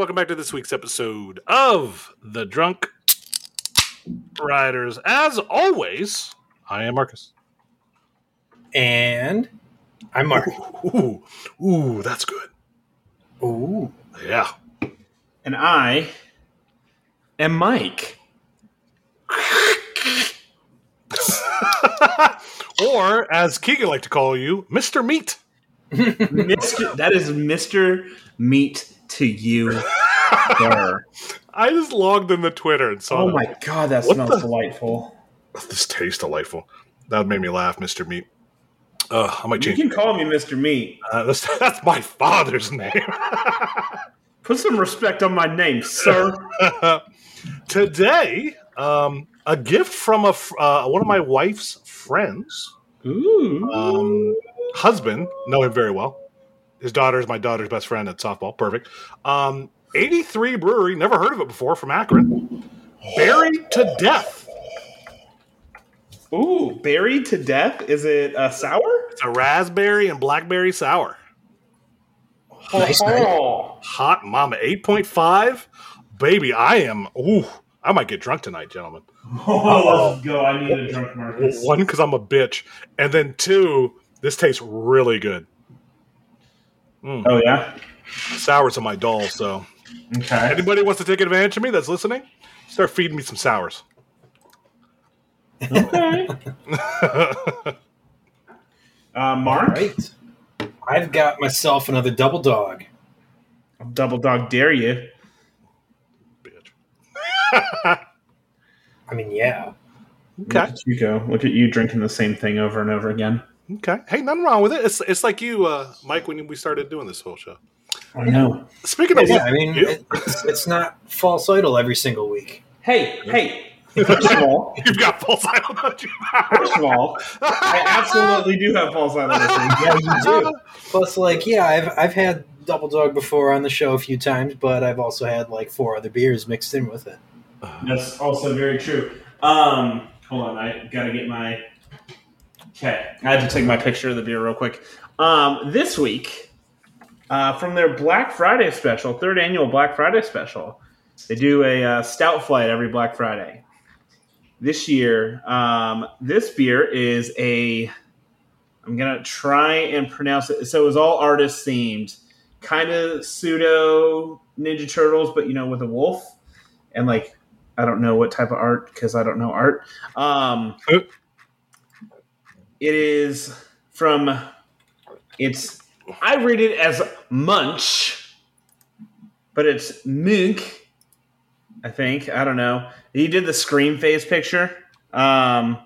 Welcome back to this week's episode of The Drunk Riders. As always, I am Marcus. And I'm Mark. Ooh, ooh, that's good. Ooh. Yeah. And I am Mike. or, as Keegan like to call you, Mr. Meat. Mr. that is Mr. Meat to you, sir. I just logged in the Twitter and saw Oh that. my god, that What smells the- delightful. This tastes delightful. That made me laugh, Mr. Meat. Uh, I might You can call me Mr. Meat. Uh, that's, that's my father's name. Put some respect on my name, sir. Today, um, a gift from a f- uh, one of my wife's friends, Ooh. um, husband, know him very well. His daughter is my daughter's best friend at softball. Perfect. Um, 83 Brewery, never heard of it before, from Akron. Buried to death. Ooh, buried to death? Is it a sour? It's a raspberry and blackberry sour. Nice, Oh. Hot mama, 8.5. Baby, I am. Ooh, I might get drunk tonight, gentlemen. Oh, let's go. I need a drunk Marcus. One, because I'm a bitch. And then two, this tastes really good. Oh, yeah? Sours on my doll, so Okay. anybody wants to take advantage of me that's listening, start feeding me some sours. Okay. Uh, Mark? Right. I've got myself another double dog. Double dog dare you. Bitch. I mean, yeah. Look Okay. at you go. Look at you drinking the same thing over and over again. Okay. Hey, nothing wrong with it. It's it's like you, uh, Mike, when we started doing this whole show. I know. Speaking of, Yeah, I mean, you, it's, it's not false idol every single week. Hey, hey. First of all, you've got false idol, don't you? first of all, I absolutely do have false identity. Yeah, you do. Plus, like, yeah, I've I've had double dog before on the show a few times, but I've also had like four other beers mixed in with it. That's also very true. Um, hold on, I gotta get my. Okay, I had to take my picture of the beer real quick. Um, this week, uh, from their Black Friday special, third annual Black Friday special, they do a uh, stout flight every Black Friday. This year, um, this beer is a. I'm gonna try and pronounce it. So it was all artist themed, kind of pseudo Ninja Turtles, but you know with a wolf and like I don't know what type of art because I don't know art. Um. It is from it's I read it as Munch, but it's Munk. I think I don't know. He did the scream face picture, um,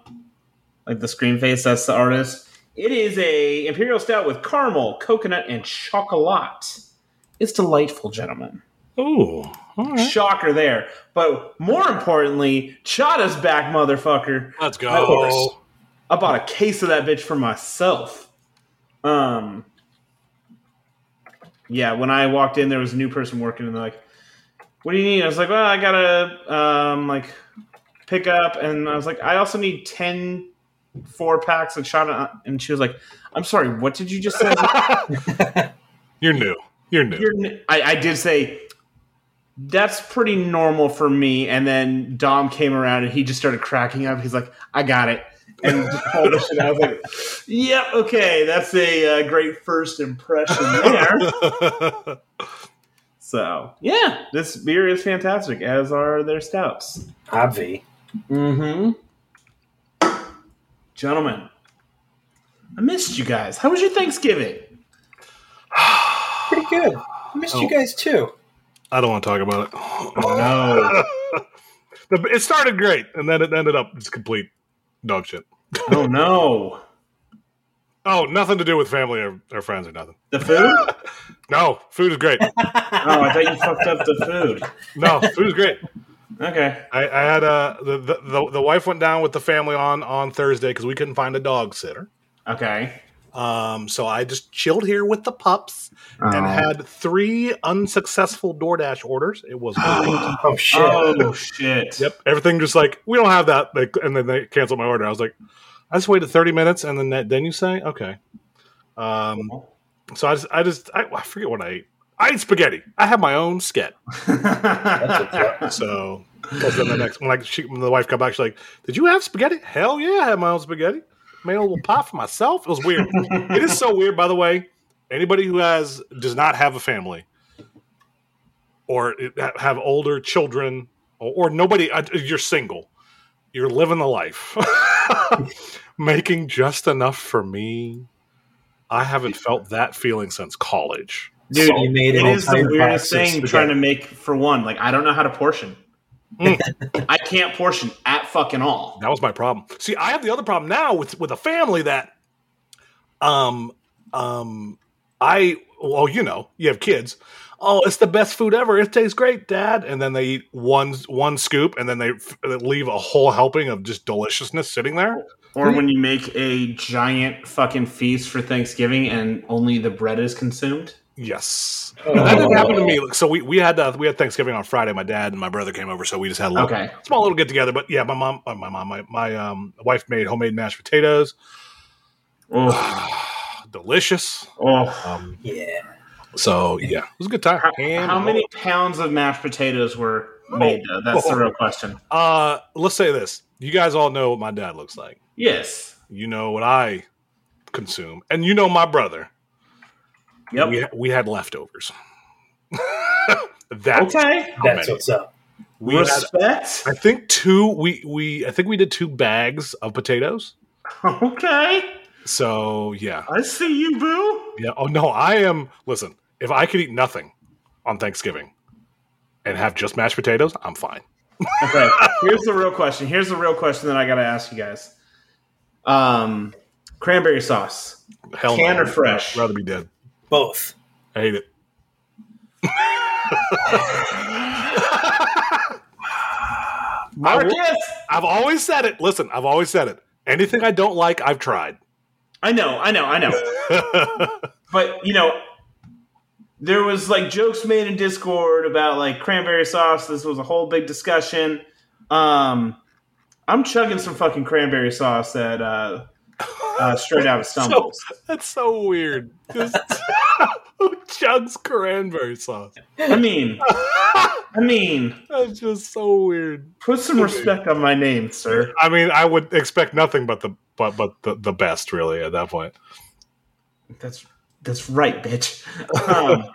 like the scream face. That's the artist. It is a imperial stout with caramel, coconut, and chocolate. It's delightful, gentlemen. Ooh, right. Shocker there. But more importantly, Chada's back, motherfucker. Let's Of go. Course. I bought a case of that bitch for myself. Um, yeah, when I walked in, there was a new person working, and they're like, "What do you need?" I was like, "Well, I gotta um like pick up," and I was like, "I also need 10 four packs of Chada," and she was like, "I'm sorry, what did you just say?" You're new. You're new. You're, n- I, I did say that's pretty normal for me. And then Dom came around and he just started cracking up. He's like, I got it. And just pulled the shit. I was like, yep, okay, that's a uh, great first impression there. so, yeah, this beer is fantastic, as are their stouts. Obvi. Mm hmm. Gentlemen, I missed you guys. How was your Thanksgiving? Pretty good. I missed you Oh. guys too. I don't want to talk about it. No. It started great, and then it ended up just complete dog shit. Oh, no. Oh, nothing to do with family or, or friends or nothing. The food? No, food is great. Oh, I thought you fucked up the food. No, food is great. Okay. I, I had uh, the, the the the wife went down with the family on on Thursday because we couldn't find a dog sitter. Okay. Um, so I just chilled here with the pups and Oh. had three unsuccessful DoorDash orders. It was great. Oh shit! Oh shit. Yep, everything just like we don't have that, They- and then they canceled my order. I was like, I just waited thirty minutes, and then that, then you say okay. Um, so I just I just I, I forget what I ate. I ate spaghetti. I have my own sket. That's a plus. So, because then the next when like she, when the wife come back, she's like, "Did you have spaghetti? Hell yeah, I had my own spaghetti. Made a little pot for myself. It was weird. it is so weird, by the way. Anybody who has does not have a family or have older children or, or nobody, uh, you're single. You're living the life, making just enough for me. I haven't felt that feeling since college. Dude, So you made it an is the weirdest thing spaghetti. trying to make for one. Like I don't know how to portion. Mm. I can't portion at fucking all. That was my problem. See, I have the other problem now with with a family that, um, um, I well, you know, you have kids. Oh, it's the best food ever. It tastes great, Dad. And then they eat one one scoop, and then they f- leave a whole helping of just deliciousness sitting there. Or when you make a giant fucking feast for Thanksgiving and only the bread is consumed. Yes, Oh. And that didn't happen to me. So we we had uh, we had Thanksgiving on Friday. My dad and my brother came over, so we just had a little, Okay. small little get together. But yeah, my mom, uh, my mom, my my um wife made homemade mashed potatoes. Oh, Delicious. oh. Um, Yeah. So yeah, it was a good time. How, how many pounds of mashed potatoes were made? Though? That's the real question. Uh, let's say this: you guys all know what my dad looks like. Yes. You know what I consume, and you know my brother. Yep. We we had leftovers. That's okay. That's many. what's up. we had. Respect. I think two. We we I think we did two bags of potatoes. Okay. So yeah, I see you, boo. yeah. Oh no, I am. Listen, if I could eat nothing on Thanksgiving and have just mashed potatoes, I'm fine. Okay. Here's the real question. Here's the real question that I got to ask you guys. Um, cranberry sauce. Hell, Canned no. or fresh? I'd rather be dead. Both. I hate it. Marcus. I've always said it. Listen, I've always said it. Anything I don't like, I've tried. I know. I know. I know. but you know, there was like jokes made in Discord about like cranberry sauce. This was a whole big discussion. Um, I'm chugging some fucking cranberry sauce at uh, uh, straight out of Stumbles. That's so weird. Just- Who chugs cranberry sauce? I mean, I mean, That's just so weird. put some respect on my name, sir. I mean, I would expect nothing but the but but the, the best, really, at that point. That's that's right, bitch. Um,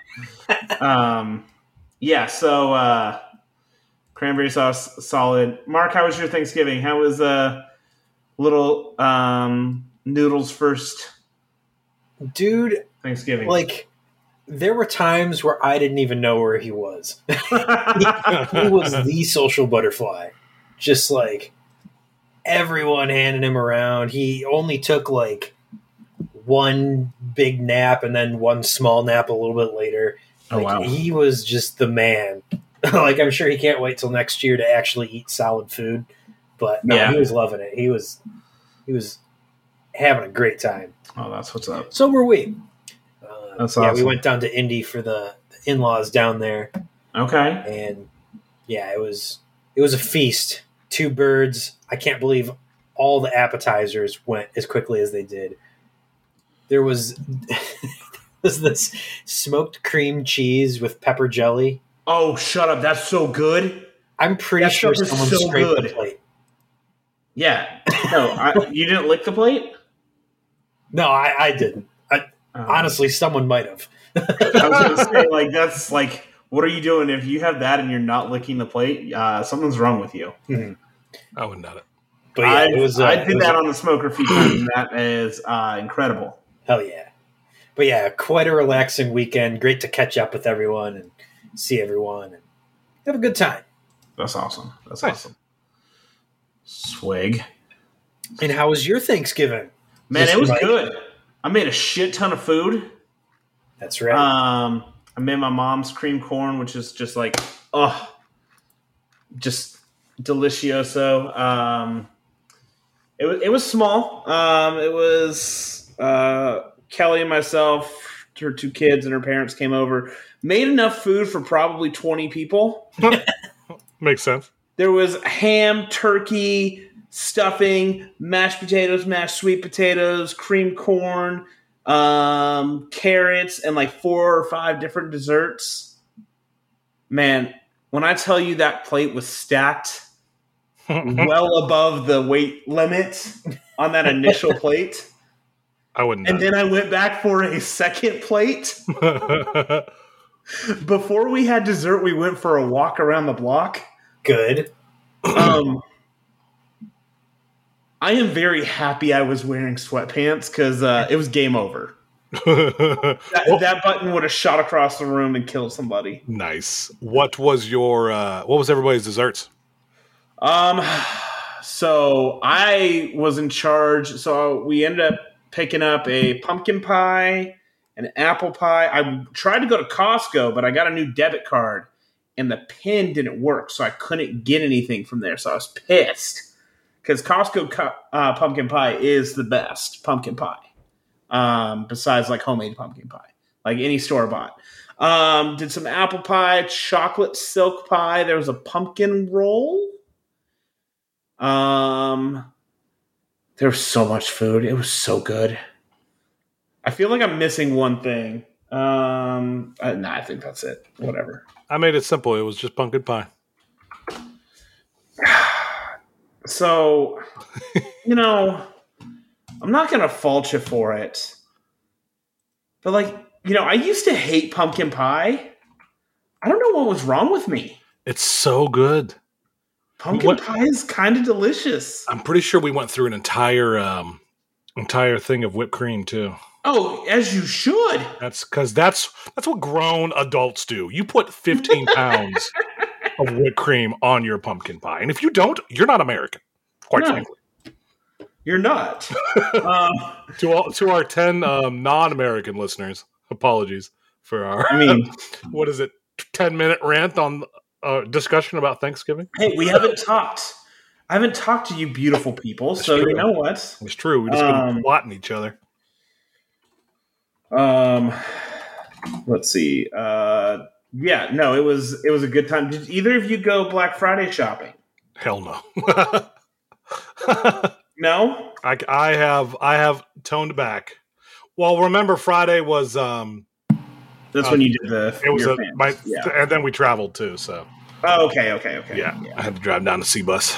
um, yeah. So uh, cranberry sauce, solid. Mark, how was your Thanksgiving? How was uh, little um, noodles first Dude, Thanksgiving? like there were times where I didn't even know where he was. he was the social butterfly. Just like everyone handing him around. He only took like one big nap and then one small nap a little bit later. Oh, wow. He was just the man. like I'm sure he can't wait till next year to actually eat solid food. But no, Yeah. he was loving it. He was he was having a great time. oh, that's what's up. So were we. Uh, That's yeah, we went down to Indy for the, the in-laws down there, Okay. and yeah, it was it was a feast. Two birds. I can't believe all the appetizers went as quickly as they did. There was was this smoked cream cheese with pepper jelly. Oh, shut up. That's so good. I'm pretty That sure stuff is someone so scraped the plate. Yeah. No, I, you didn't lick the plate. No, I, I didn't. Oh. Honestly, someone might have. I was gonna say, like, that's like, what are you doing if you have that and you're not licking the plate? Uh, something's wrong with you. I wouldn't doubt it. But yeah, I, it was. Uh, I it did was that on the smoker a few times, and that is uh, incredible. Hell yeah. But yeah, quite a relaxing weekend. Great to catch up with everyone and see everyone and have a good time. That's awesome. That's Nice. awesome. Swig, And how was your Thanksgiving? man, Just it was like- good. I made a shit ton of food. That's right. Um, I made my mom's cream corn, which is just like, oh, just delicioso. Um, it was it was small. Um, it was uh, Kelly and myself, her two kids, and her parents came over. Made enough food for probably twenty people. Makes sense. There was ham, turkey, stuffing, mashed potatoes, mashed sweet potatoes, cream corn, um, carrots, and like four or five different desserts. Man, when I tell you that plate was stacked well above the weight limit on that initial plate, I wouldn't. and then I went back for a second plate. Before we had dessert, we went for a walk around the block. Good. Um, I am very happy I was wearing sweatpants because uh, it was game over. That, that button would have shot across the room and killed somebody. nice. What was your? Uh, what was everybody's desserts? Um, so I was in charge. So we ended up picking up a pumpkin pie, an apple pie. I tried to go to Costco, but I got a new debit card and the pin didn't work, so I couldn't get anything from there. So I was pissed because Costco uh, pumpkin pie is the best pumpkin pie. Um, besides like homemade pumpkin pie, like any store bought. Um, did some apple pie, chocolate silk pie. There was a pumpkin roll. Um, there was so much food. It was so good. I feel like I'm missing one thing. Um, uh, nah, I think that's it. Whatever. I made it simple. It was just pumpkin pie. So, you know, I'm not gonna fault you for it, but like, you know, I used to hate pumpkin pie. I don't know what was wrong with me. It's so good. Pumpkin pie is kind of delicious. I'm pretty sure we went through an entire um, entire thing of whipped cream too. Oh, as you should. That's because that's that's what grown adults do. You put 15 pounds of whipped cream on your pumpkin pie, and if you don't, you're not American. Quite No. frankly, You're not. um, to all to our 10 um, non-American listeners, apologies for our I mean, what is it 10 minute rant on uh, discussion about Thanksgiving. hey, we haven't talked. I haven't talked to you, beautiful people. That's so true. you know what? It's true. We just been Um, plotting each other. Um, let's see. Uh, yeah, no, it was it was a good time. Did either of you go Black Friday shopping? Hell no. No. I, I have I have toned back. Well, remember Friday was um That's Uh, when you did the. it was a, fans. my yeah. and then we traveled too. So Oh, okay, okay, okay. yeah, I had to drive down to C bus.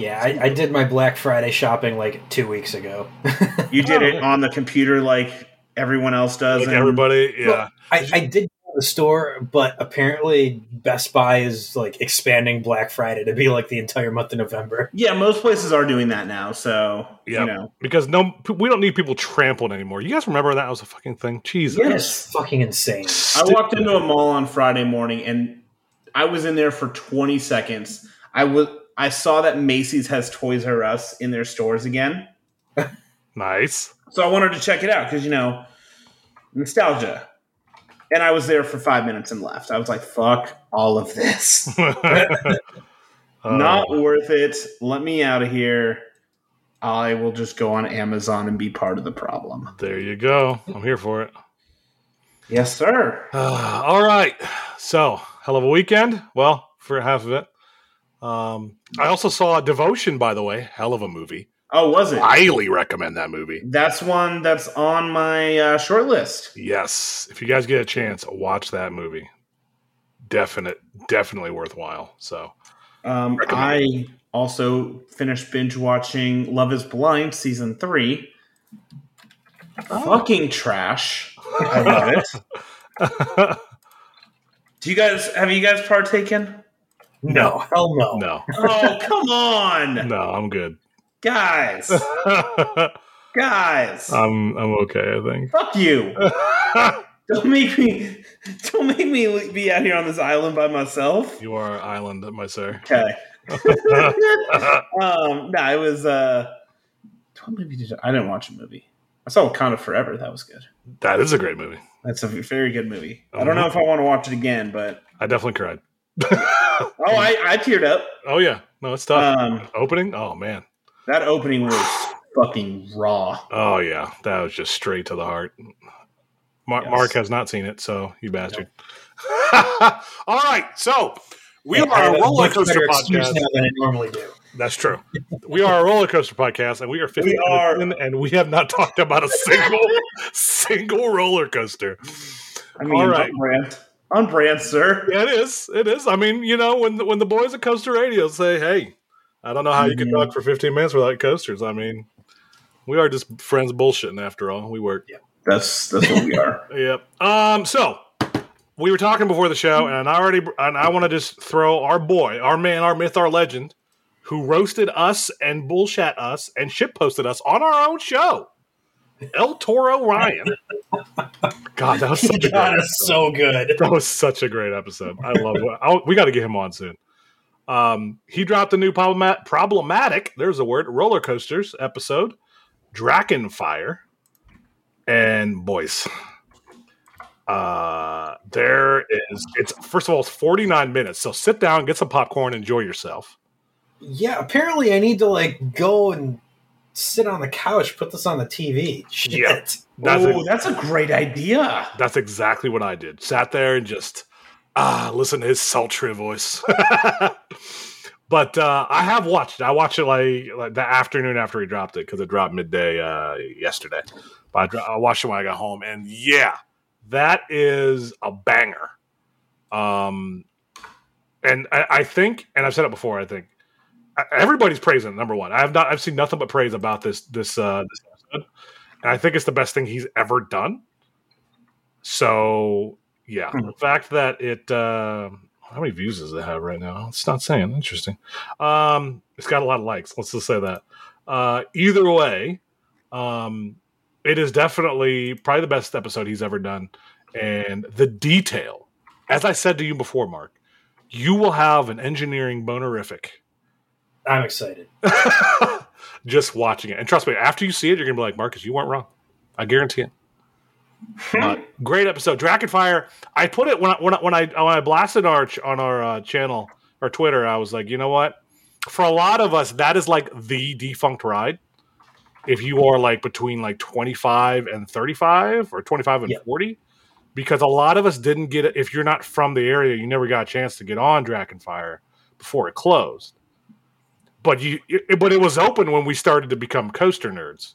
Yeah, I, I did my Black Friday shopping like two weeks ago. You did it on the computer like everyone else does. Like and- everybody, yeah. Well, I, I did go to the store, but apparently Best Buy is like expanding Black Friday to be like the entire month of November. Yeah, most places are doing that now. So Yeah. you know, because no, we don't need people trampling anymore. You guys remember that was a fucking thing? Jesus. That is fucking insane. I walked into a mall on Friday morning and I was in there for 20 seconds. I was I saw that Macy's has Toys R Us in their stores again. nice. So I wanted to check it out because you know, nostalgia. And I was there for five minutes and left. I was like, "Fuck all of this, Uh, not worth it. Let me out of here. I will just go on Amazon and be part of the problem." there you go. I'm here for it. Yes, sir. Uh, all right. So, hell of a weekend. Well, for half of it. Um, I also saw Devotion, by the way. Hell of a movie. Oh, was it? Highly recommend that movie. That's one that's on my uh, short list. Yes. If you guys get a chance, watch that movie. Definite, definitely worthwhile. So, Um, I also finished binge watching Love Is Blind season three. Fucking trash. I love it. Do you guys have you guys partaken? No, hell no. no, Oh come on, no, I'm good. guys, guys! I'm, I'm okay. I think. Fuck you! Don't make me, don't make me be out here on this island by myself. you are an island, my sir. Okay. um, no, it was. Uh, what movie did I, I didn't watch a movie. I saw Wakanda Forever. That was good. that is a great movie. That's a very good movie. I don't know if I want to watch it again, but I definitely cried. Oh, I, I teared up. Oh yeah, no, it's tough. Um, Opening. Oh man. that opening was fucking raw. Oh yeah, that was just straight to the heart. Mar- Yes. Mark has not seen it, so you bastard. All right, so We And are a roller coaster podcast. now than I normally do. That's true. We are a roller coaster podcast, and we are 50 We are. in, and we have not talked about a single single roller coaster. I mean, All right. brand, on brand, sir. Yeah, it is. It is. I mean, you know, when the, when the boys at Coaster Radio say, "Hey, I don't know how you can talk for 15 minutes without coasters," I mean, we are just friends bullshitting after all. We work. Yeah, That's that's what we are. Yep. Um. So we were talking before the show, and I already and I want to just throw our boy, our man, our myth, our legend, who roasted us and bullshat us and shit posted us on our own show. El Toro Ryan. God, that was such a great God, episode. so good. That was such a great episode. I love it. I'll, we got to get him on soon. Um, he dropped a new problemat- problematic, there's a word, roller coasters episode, Drachen Fire. And boys, uh, there is, it's first of all, it's 49 minutes. So sit down, get some popcorn, enjoy yourself. Yeah, apparently I need to like go and sit on the couch, put this on the TV. Shit. Yeah. That's, oh, that's a great idea. that's exactly what I did. Sat there and just, ah, listen to his sultry voice. But uh, I have watched it. I watched it like, like the afternoon after he dropped it because it dropped midday uh, yesterday. But I, dro- I watched it when I got home, and yeah, that is a banger. Um, and I, I think, and I've said it before. I think I- everybody's praising number one. I have not. I've seen nothing but praise about this this uh, this episode, and I think it's the best thing he's ever done. So yeah, Hmm. the fact that it. Uh, how many views does it have right now? It's not saying. Interesting. Um, it's got a lot of likes. Let's just say that. Uh, either way, um, it is definitely probably the best episode he's ever done. And the detail, as I said to you before, Mark, you will have an engineering bonerific I'm excited. just watching it. And trust me, after you see it, you're gonna be like, Marcus, you weren't wrong. I guarantee it. Uh, great episode, Drachen Fire. I put it when I when I when I, when I blasted our ch- on our uh, channel or Twitter. I was like, you know what? For a lot of us, that is like the defunct ride. If you are like between like 25 and 35 or 25 and Yeah. 40, because a lot of us didn't get it. If you're not from the area, you never got a chance to get on Drachen Fire before it closed. But you, it, but it was open when we started to become coaster nerds,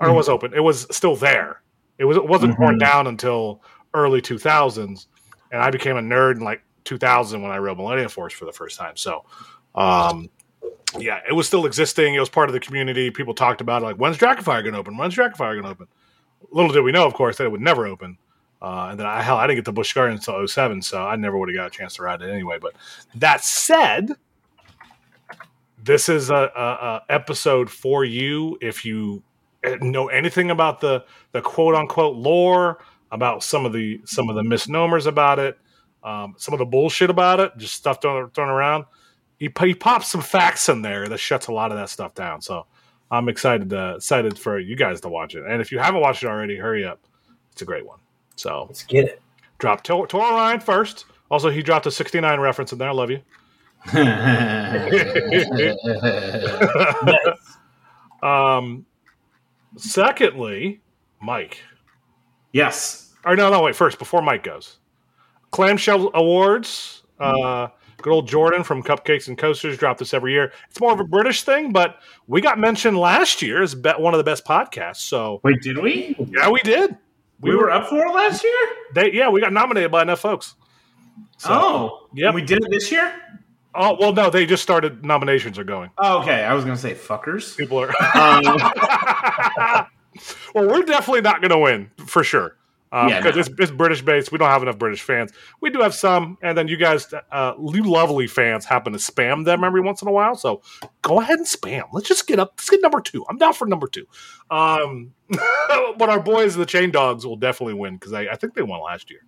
or it was open. It was still there. It was it wasn't torn Mhm. down until early 2000s, and I became a nerd in like 2000 when I rode Millennium Force for the first time. So, um, yeah, it was still existing. It was part of the community. People talked about it, like when's Drachen Fire going to open? When's Drachen Fire going to open? Little did we know, of course, that it would never open. Uh, and then I hell, I didn't get to Busch Gardens until 07, so I never would have got a chance to ride it anyway. But that said, this is a, a, a episode for you if you uh, know anything about the the quote unquote lore about some of the some of the misnomers about it, um, some of the bullshit about it, just stuff thrown, thrown around. He, he pops some facts in there that shuts a lot of that stuff down. So I'm excited uh, excited for you guys to watch it. And if you haven't watched it already, hurry up. It's a great one. So Let's get it. drop Tor Toro Ryan first. Also, he dropped a 69 reference in there. I love you. Nice. um, secondly, Mike. yes. Or no, no, wait. First, before Mike goes, Clamshell Awards. Uh, good old Jordan from Cupcakes and Coasters dropped this every year. It's more of a British thing, but we got mentioned last year as one of the best podcasts. So Wait, did we? yeah, we did. We were up for it last year. They, yeah, we got nominated by enough folks. So, oh, Yep. We did it this year. Oh well, no, they just started. Nominations are going. Oh, okay, I was gonna say fuckers. People are. Um, well, we're definitely not going to win for sure. Um, Yeah, because no. it's, it's British based. We don't have enough British fans. We do have some, and then you guys, uh, you lovely fans, happen to spam them every once in a while. So go ahead and spam. Let's just get up. Let's get number two. I'm down for number two. Um, but our boys, the Chain Dogs, will definitely win because I, I think they won last year.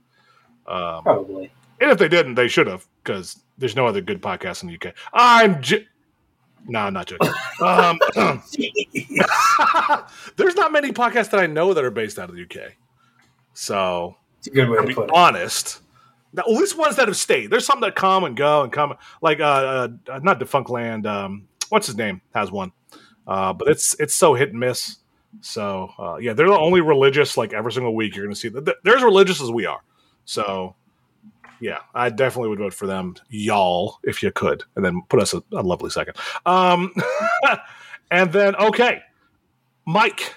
Um, Probably. And if they didn't, they should have because there's no other good podcast in the UK. I'm. J- no, I'm not joking. um, there's not many podcasts that I know that are based out of the UK. So It's a good way to be honest, now, at least ones that have stayed. There's some that come and go and come, like uh, uh not Defunctland. Um, what's his name has one, uh, but it's it's so hit and miss. So uh, yeah, they're the only religious. Like every single week, you're going to see that they're as religious as we are. So yeah, I definitely would vote for them, y'all, if you could, and then put us a, a lovely second. Um, and then okay, Mike,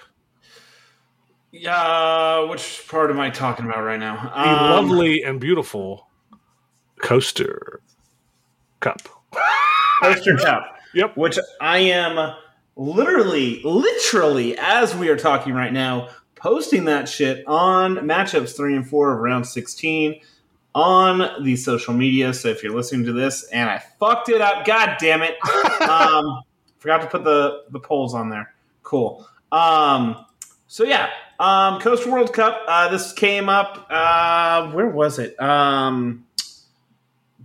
Yeah, which part am I talking about right now? Um, lovely and beautiful coaster cup. Coaster Cup. Yep. Which I am literally, literally, as we are talking right now, posting that shit on matchups three and four of round 16 on the social media. So if you're listening to this and I fucked it up, god damn it. Um, forgot to put the, the polls on there. Cool. Um, so yeah, um, Coaster World Cup. Uh, this came up. Uh, where was it? Um,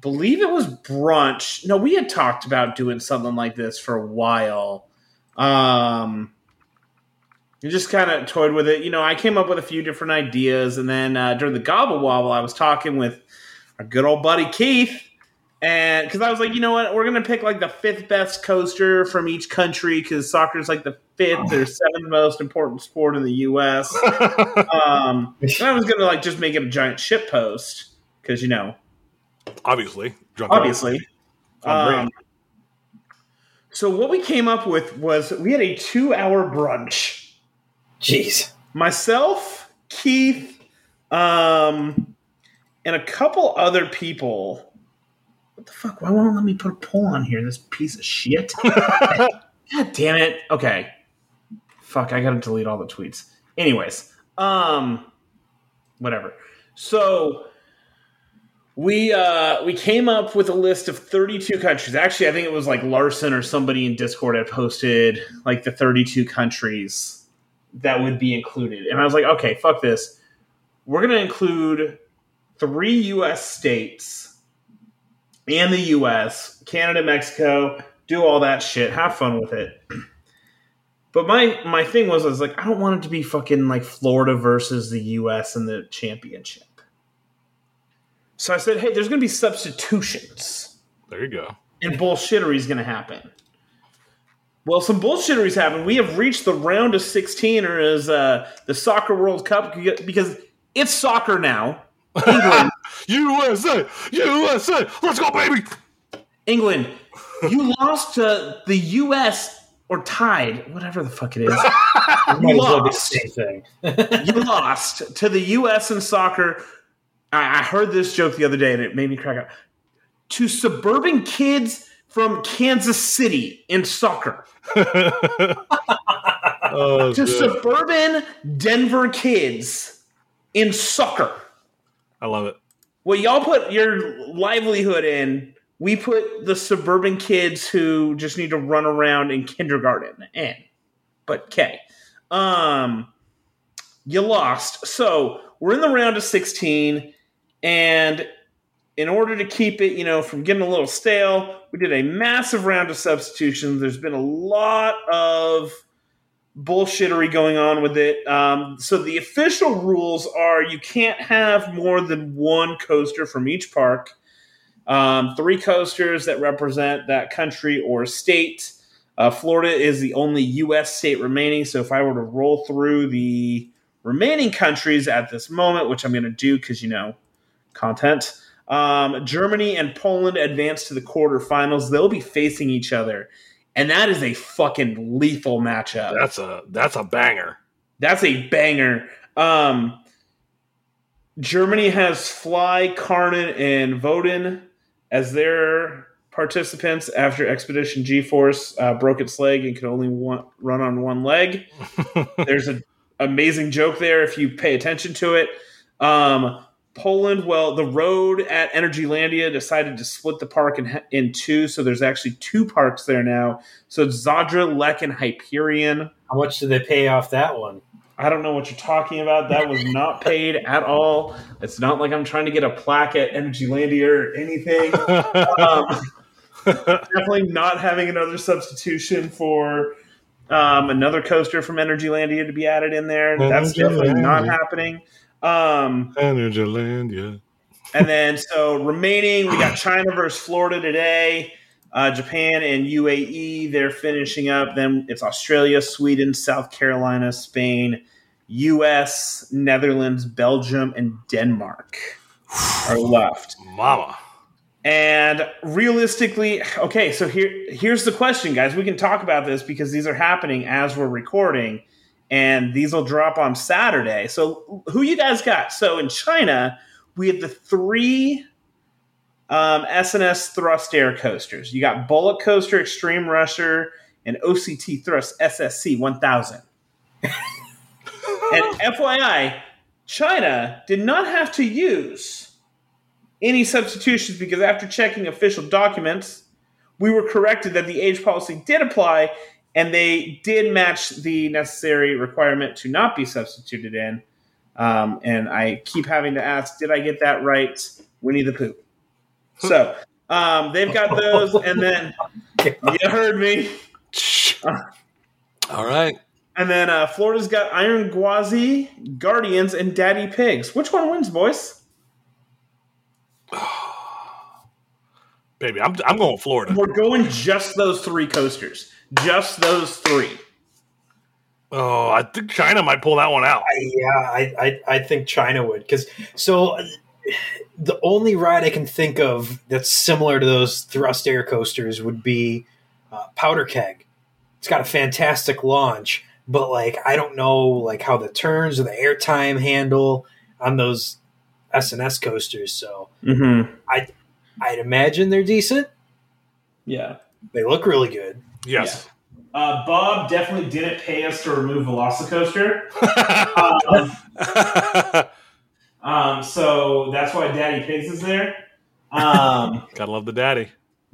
believe it was brunch. No, we had talked about doing something like this for a while. Um, you just kind of toyed with it. You know, I came up with a few different ideas, and then uh, during the gobble wobble, I was talking with our good old buddy Keith, and because I was like, you know what, we're gonna pick like the fifth best coaster from each country because soccer is like the fifth or seventh most important sport in the U.S. um, and I was gonna like just make it a giant shit post because you know Obviously, drunk obviously. Um, so what we came up with was we had a two-hour brunch. Jeez. Myself, Keith, um, and a couple other people. What the fuck? Why won't let me put a poll on here? This piece of shit. God damn it. Okay. Fuck, I gotta delete all the tweets. Anyways, um whatever. So we uh we came up with a list of 32 countries. Actually, I think it was like Larson or somebody in Discord had posted like the 32 countries that would be included. And I was like, okay, fuck this. We're gonna include three US states and the US, Canada, Mexico, do all that shit, have fun with it. But my my thing was, I was like, I don't want it to be fucking like Florida versus the U.S. in the championship. So I said, hey, there's going to be substitutions, There you go. and bullshittery is going to happen. Well, some bullshitteries happen. We have reached the round of 16, or as uh, the Soccer World Cup, because it's soccer now. England, USA, USA, let's go, baby. England, you lost to the U.S. or tied, whatever the fuck it is. You as well be the lost. thing. you lost to the U.S. in soccer. I, I heard this joke the other day and it made me crack up. To suburban kids from Kansas City in soccer. oh, To good. suburban Denver kids in soccer. I love it. Well, y'all put your livelihood in. We put the suburban kids who just need to run around in kindergarten in. But K. Um you lost. So we're in the round of 16, and in order to keep it, you know, from getting a little stale, we did a massive round of substitutions. There's been a lot of bullshittery going on with it. Um, so the official rules are you can't have more than one coaster from each park. Um, three coasters that represent that country or state. Uh, Florida is the only U.S. state remaining. So if I were to roll through the remaining countries at this moment, which I'm going to do because you know content. Um, Germany and Poland advance to the quarterfinals. They'll be facing each other, and that is a fucking lethal matchup. That's a that's a banger. That's a banger. Um, Germany has Fly, Karnan, and Wodan as their participants after Expedition GeForce uh, broke its leg and could only one, run on one leg. There's an amazing joke there if you pay attention to it. Um, Poland, well, the road at Energylandia decided to split the park in, in two, so there's actually two parks there now. So it's Zadra, Lech, and Hyperion. How much did they pay off that one? I don't know what you're talking about. That was not paid at all. It's not like I'm trying to get a plaque at Energylandia or anything. Um, definitely not having another substitution for um, another coaster from Energylandia to be added in there. That's definitely not happening. Um, Energylandia. and then so remaining, we got China versus Florida today. Uh, Japan and UAE, they're finishing up. Then it's Australia, Sweden, South Carolina, Spain, US, Netherlands, Belgium, and Denmark. are left. Mama. And realistically, okay, so here here's the question, guys. We can talk about this because these are happening as we're recording, and these will drop on Saturday. So who you guys got? So in China, we have the three um, S&S thrust air coasters. You got Bullet Coaster, Extreme Rusher, and OCT Thrust SSC 1000. and FYI, China did not have to use any substitutions because after checking official documents, we were corrected that the age policy did apply and they did match the necessary requirement to not be substituted in. Um, and I keep having to ask, did I get that right? Winnie the Pooh. So um, they've got those, and then you heard me. All right. And then uh, Florida's got Iron Gwazi, Guardians, and Daddy Pigs. Which one wins, boys? Baby, I'm, I'm going Florida. We're going just those three coasters. Just those three. Oh, I think China might pull that one out. I, yeah, I, I, I think China would because so uh, the only ride I can think of that's similar to those thrust air coasters would be uh, Powder Keg. It's got a fantastic launch, but like I don't know like how the turns or the airtime handle on those S&S coasters. So Mm-hmm. I I'd imagine they're decent. Yeah. They look really good. Yes. Uh, Bob definitely didn't pay us to remove Velocicoaster. um, um, so that's why Daddy Pigs is there. Um, Gotta love the daddy.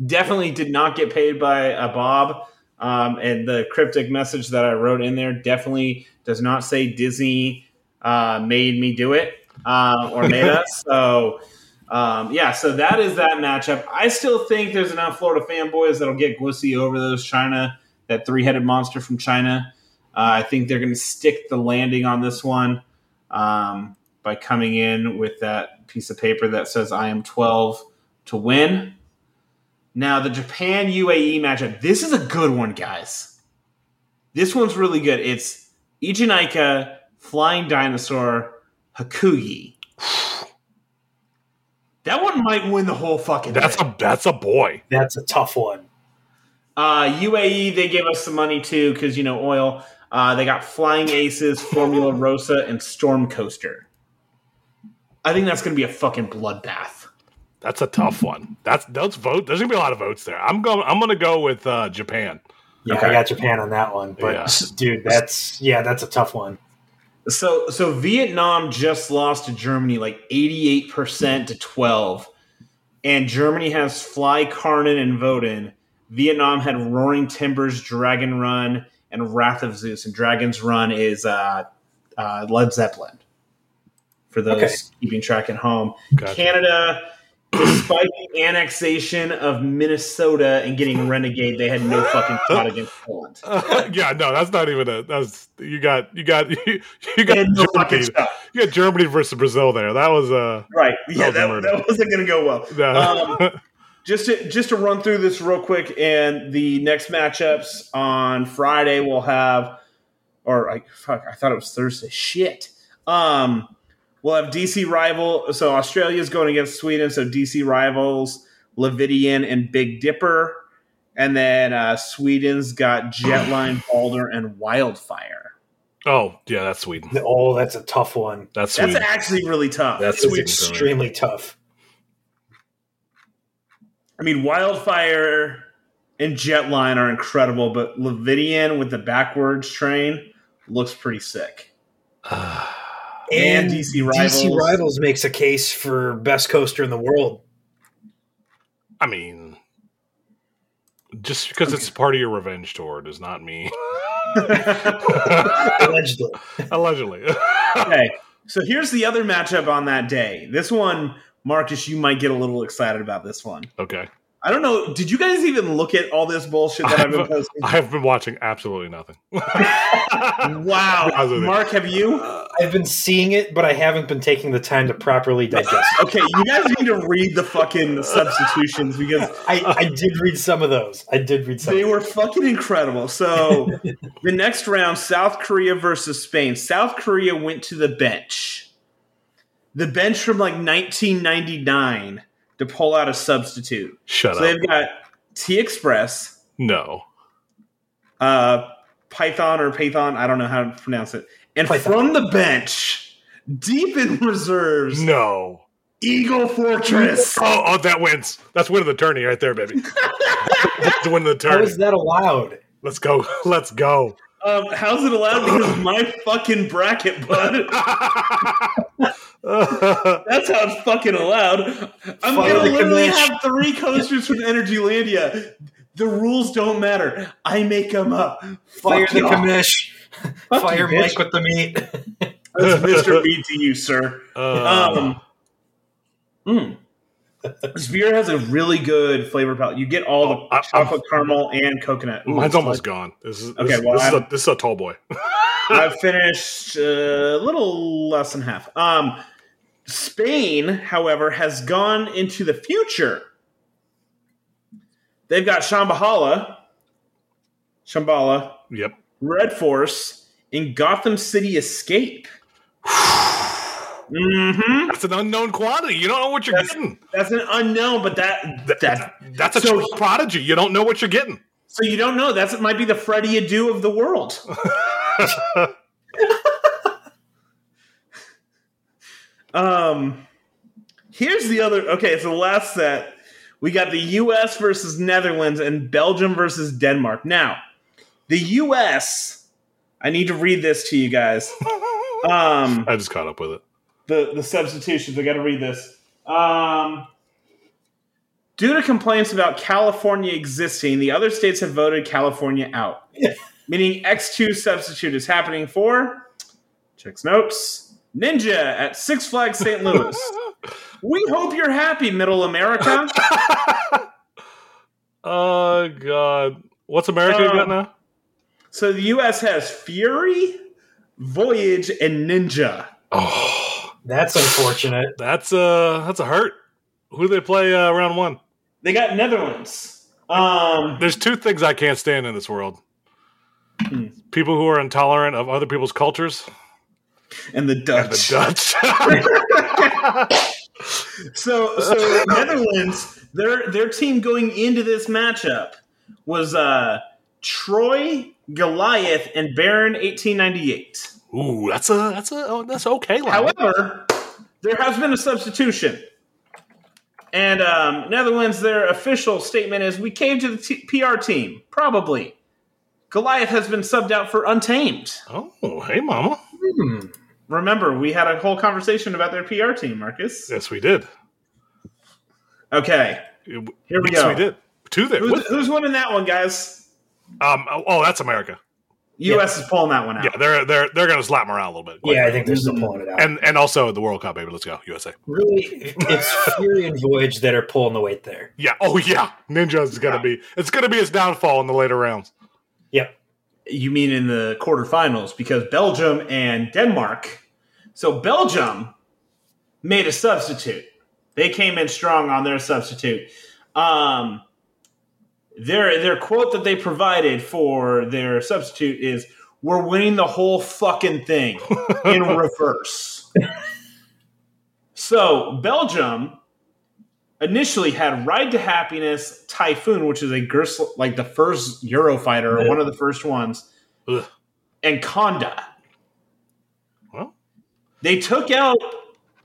definitely did not get paid by uh, Bob. Um, and the cryptic message that I wrote in there definitely does not say Disney uh, made me do it uh, or made us. So, um, yeah, so that is that matchup. I still think there's enough Florida fanboys that'll get Gwissy over those China, that three headed monster from China. Uh, I think they're going to stick the landing on this one um, by coming in with that piece of paper that says I am 12 to win. Now, the Japan UAE matchup, this is a good one, guys. This one's really good. It's Eejanaika, Flying Dinosaur, Hakugei. That one might win the whole fucking That's thing. a that's a boy. That's a tough one. Uh, UAE, they gave us some money too because, you know, oil. Uh, they got Flying Aces, Formula Rossa, and Storm Coaster. I think that's going to be a fucking bloodbath. That's a tough one. That's those vote. There's gonna be a lot of votes there. I'm going. I'm gonna go with uh, Japan. Yeah, Okay. I got Japan on that one. But Yeah. dude, that's yeah, that's a tough one. So so Vietnam just lost to Germany like 88% to 12. And Germany has Fly Karnan and Wodan. Vietnam had Roaring Timbers, Dragon Run, and Wrath of Zeus. And Dragon's Run is uh, uh, Led Zeppelin. For those Okay. keeping track at home. Gotcha. Canada, despite the annexation of Minnesota and getting renegade, they had no fucking shot against Poland. yeah, no, that's not even a. That's you got you got you, you got no Germany. You got Germany versus Brazil there. That was uh Right. Yeah, was a that, that wasn't going to go well. no. Um, just to just to run through this real quick, and the next matchups on Friday we'll have, or I fuck, I thought it was Thursday. Shit. Um, we'll have DC rival. So Australia's going against Sweden. So DC rivals Leviathan and Big Dipper, and then uh, Sweden's got Jetline, Balder, and Wildfire. oh yeah, that's Sweden. Oh, that's a tough one. That's Sweden. That's actually really tough. That's Sweden. for me. extremely tough. I mean, Wildfire and Jetline are incredible, but Leviathan with the backwards train looks pretty sick. And DC Rivals. DC Rivals makes a case for best coaster in the world. I mean, just because it's part of your revenge tour does not mean Allegedly. allegedly. okay, so here's the other matchup on that day. This one, Marcus, you might get a little excited about this one. okay, I don't know. Did you guys even look at all this bullshit that I've been posting? I have been watching absolutely nothing. Wow, Mark, have you? Uh, I've been seeing it, but I haven't been taking the time to properly digest it. Okay, you guys need to read the fucking substitutions because I, I did read some of those. I did read some. They were fucking incredible. So the next round, South Korea versus Spain. South Korea went to the bench. the bench from like 1999 to pull out a substitute. Shut So up. they've got T Express, No. uh, Python or Python, I don't know how to pronounce it. And Python. from the bench, deep in reserves, No. Eagle Fortress. Oh, oh, that wins. That's win of the tourney right there, baby. That's the win of the How tourney. is that allowed? Let's go. Let's go. Um, how's it allowed? Because my fucking bracket, bud. That's how it's fucking allowed. I'm Fire gonna literally commish. have three coasters from Energy Energylandia. The rules don't matter. I make them up. Fire Fuck the y'all. commish. Fuck Fire you, bitch. Mike with the meat. That's Mr. B to you, sir. Uh, Um, mm. This beer has a really good flavor palette. You get all Oh, the I- chocolate caramel and coconut. Ooh, mine's almost like- gone. This is, Okay, this, well, this, is a, I'm- this is a tall boy. I've finished uh, a little less than half. Um, Spain, however, has gone into the future. They've got Shambhala, Shambhala, Yep. Red Force, and Gotham City Escape. hmm That's an unknown quantity. You don't know what you're That's- getting. That's an unknown, but that That- that That's a So- true prodigy. You don't know what you're getting. so you don't know. That's it might be the Freddie Adu of the world. Um, here's the other. Okay, so the last set we got the U.S. versus Netherlands and Belgium versus Denmark. Now, the U.S. I need to read this to you guys. Um, I just caught up with it. the the substitutions. I got to read this. Um, due to complaints about California existing, the other states have voted California out. Meaning X two substitute is happening for. Checks notes. Ninja at Six Flags St. Louis. we hope you're happy, Middle America. oh God, what's America Uh, got now? So the U.S. has Fury, Voyage, and Ninja. Oh, That's unfortunate. that's a that's a hurt. Who do they play uh, round one? They got Netherlands. Um, There's two things I can't stand in this world: Hmm. people who are intolerant of other people's cultures and the and Dutch. the Dutch. So, so Netherlands, their their team going into this matchup was uh, Troy, Goliath, and Baron, eighteen ninety eight. Ooh, that's a that's a oh, that's okay. Line. However, there has been a substitution, and um, Netherlands, their official statement is, "We came to the t- PR team, probably." Goliath has been subbed out for Untamed. oh, hey, mama. Hmm. Remember, we had a whole conversation about their PR team, Marcus. Yes, we did. Okay, Here Here we yes, go. we did. Two there. who's, who's winning that one, guys? Um, oh, oh, that's America. U.S. is pulling that one out. Yeah, they're they're they're gonna slap them around a little bit. Yeah, I think they're still pulling it out. and and also the World Cup, baby. Let's go, USA. really, it's Fury and Voyage that are pulling the weight there. Yeah. Oh yeah, Ninja's gonna be. It's gonna be his downfall in the later rounds. Yep. You mean in the quarterfinals because Belgium and Denmark. So Belgium made a substitute. They came in strong on their substitute. Um, their their quote that they provided for their substitute is "We're winning the whole fucking thing in reverse." so Belgium initially had Ride to Happiness, Typhoon, which is a Gers- like the first Eurofighter or one of the first ones, Ugh. and Conda. Well, They took out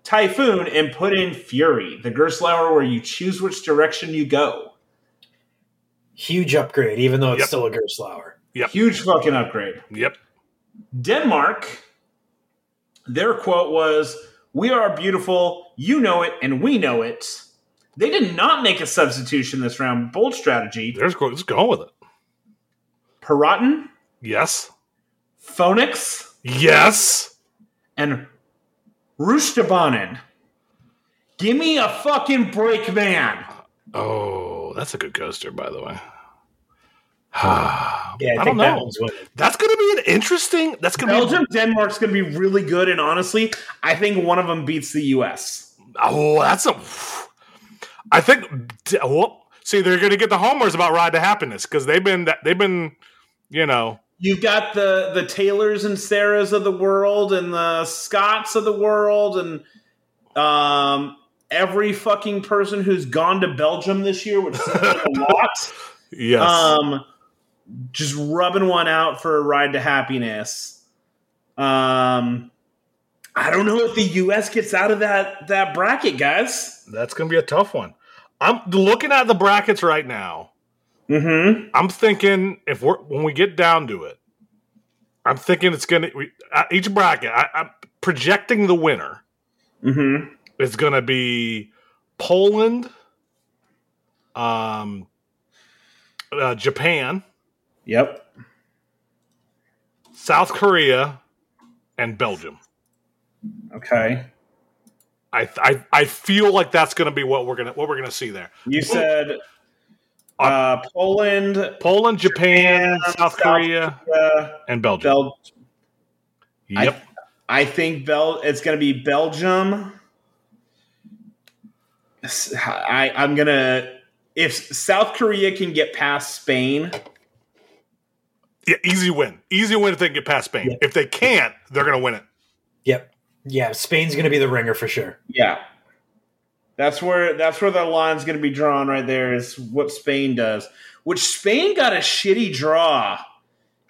Typhoon and put in Fury, the Gerstlauer where you choose which direction you go. Huge upgrade, even though it's Yep. still a Gerstlauer. Yep. Huge fucking upgrade. yep. Denmark, their quote was, We are beautiful, you know it, and we know it. They did not make a substitution this round. Bold strategy. There's go- let's go with it. Piraten, Yes. Phoenix, Yes. and Rutschebanen. Give me a fucking break, man. Oh, that's a good coaster, by the way. Yeah, I, I think don't know. That's going to be an interesting. That's going to be. Belgium, Denmark's going to be really good, and honestly, I think one of them beats the U.S. Oh, that's a. I think. Well, see, they're going to get the homers about Ride to Happiness because they've been. They've been. You know. You've got the the Taylors and Sarahs of the world, and the Scots of the world, and um, every fucking person who's gone to Belgium this year, which seems like a lot, Yes. um, just rubbing one out for a ride to happiness. Um, I don't know if the U.S. gets out of that that bracket, guys. That's going to be a tough one. I'm looking at the brackets right now. Mm-hmm. I'm thinking if we're when we get down to it, I'm thinking it's going to uh, each bracket. I, I'm projecting the winner Mm-hmm. Is going to be Poland, um, uh, Japan, Yep. South Korea, and Belgium. Okay. I I, I feel like that's going to be what we're gonna what we're gonna see there. You said uh, Poland, Poland, Japan, Japan, South, Korea, uh, and Belgium. Bel- yep. I think Bel it's going to be Belgium. S- I, I'm gonna if South Korea can get past Spain, yeah, easy win. Easy win if they can get past Spain. Yeah. If they can't, they're going to win it. Yep. Yeah, Spain's going to be the ringer for sure. yeah, that's where that's where the line's going to be drawn right there. Is what Spain does, which Spain got a shitty draw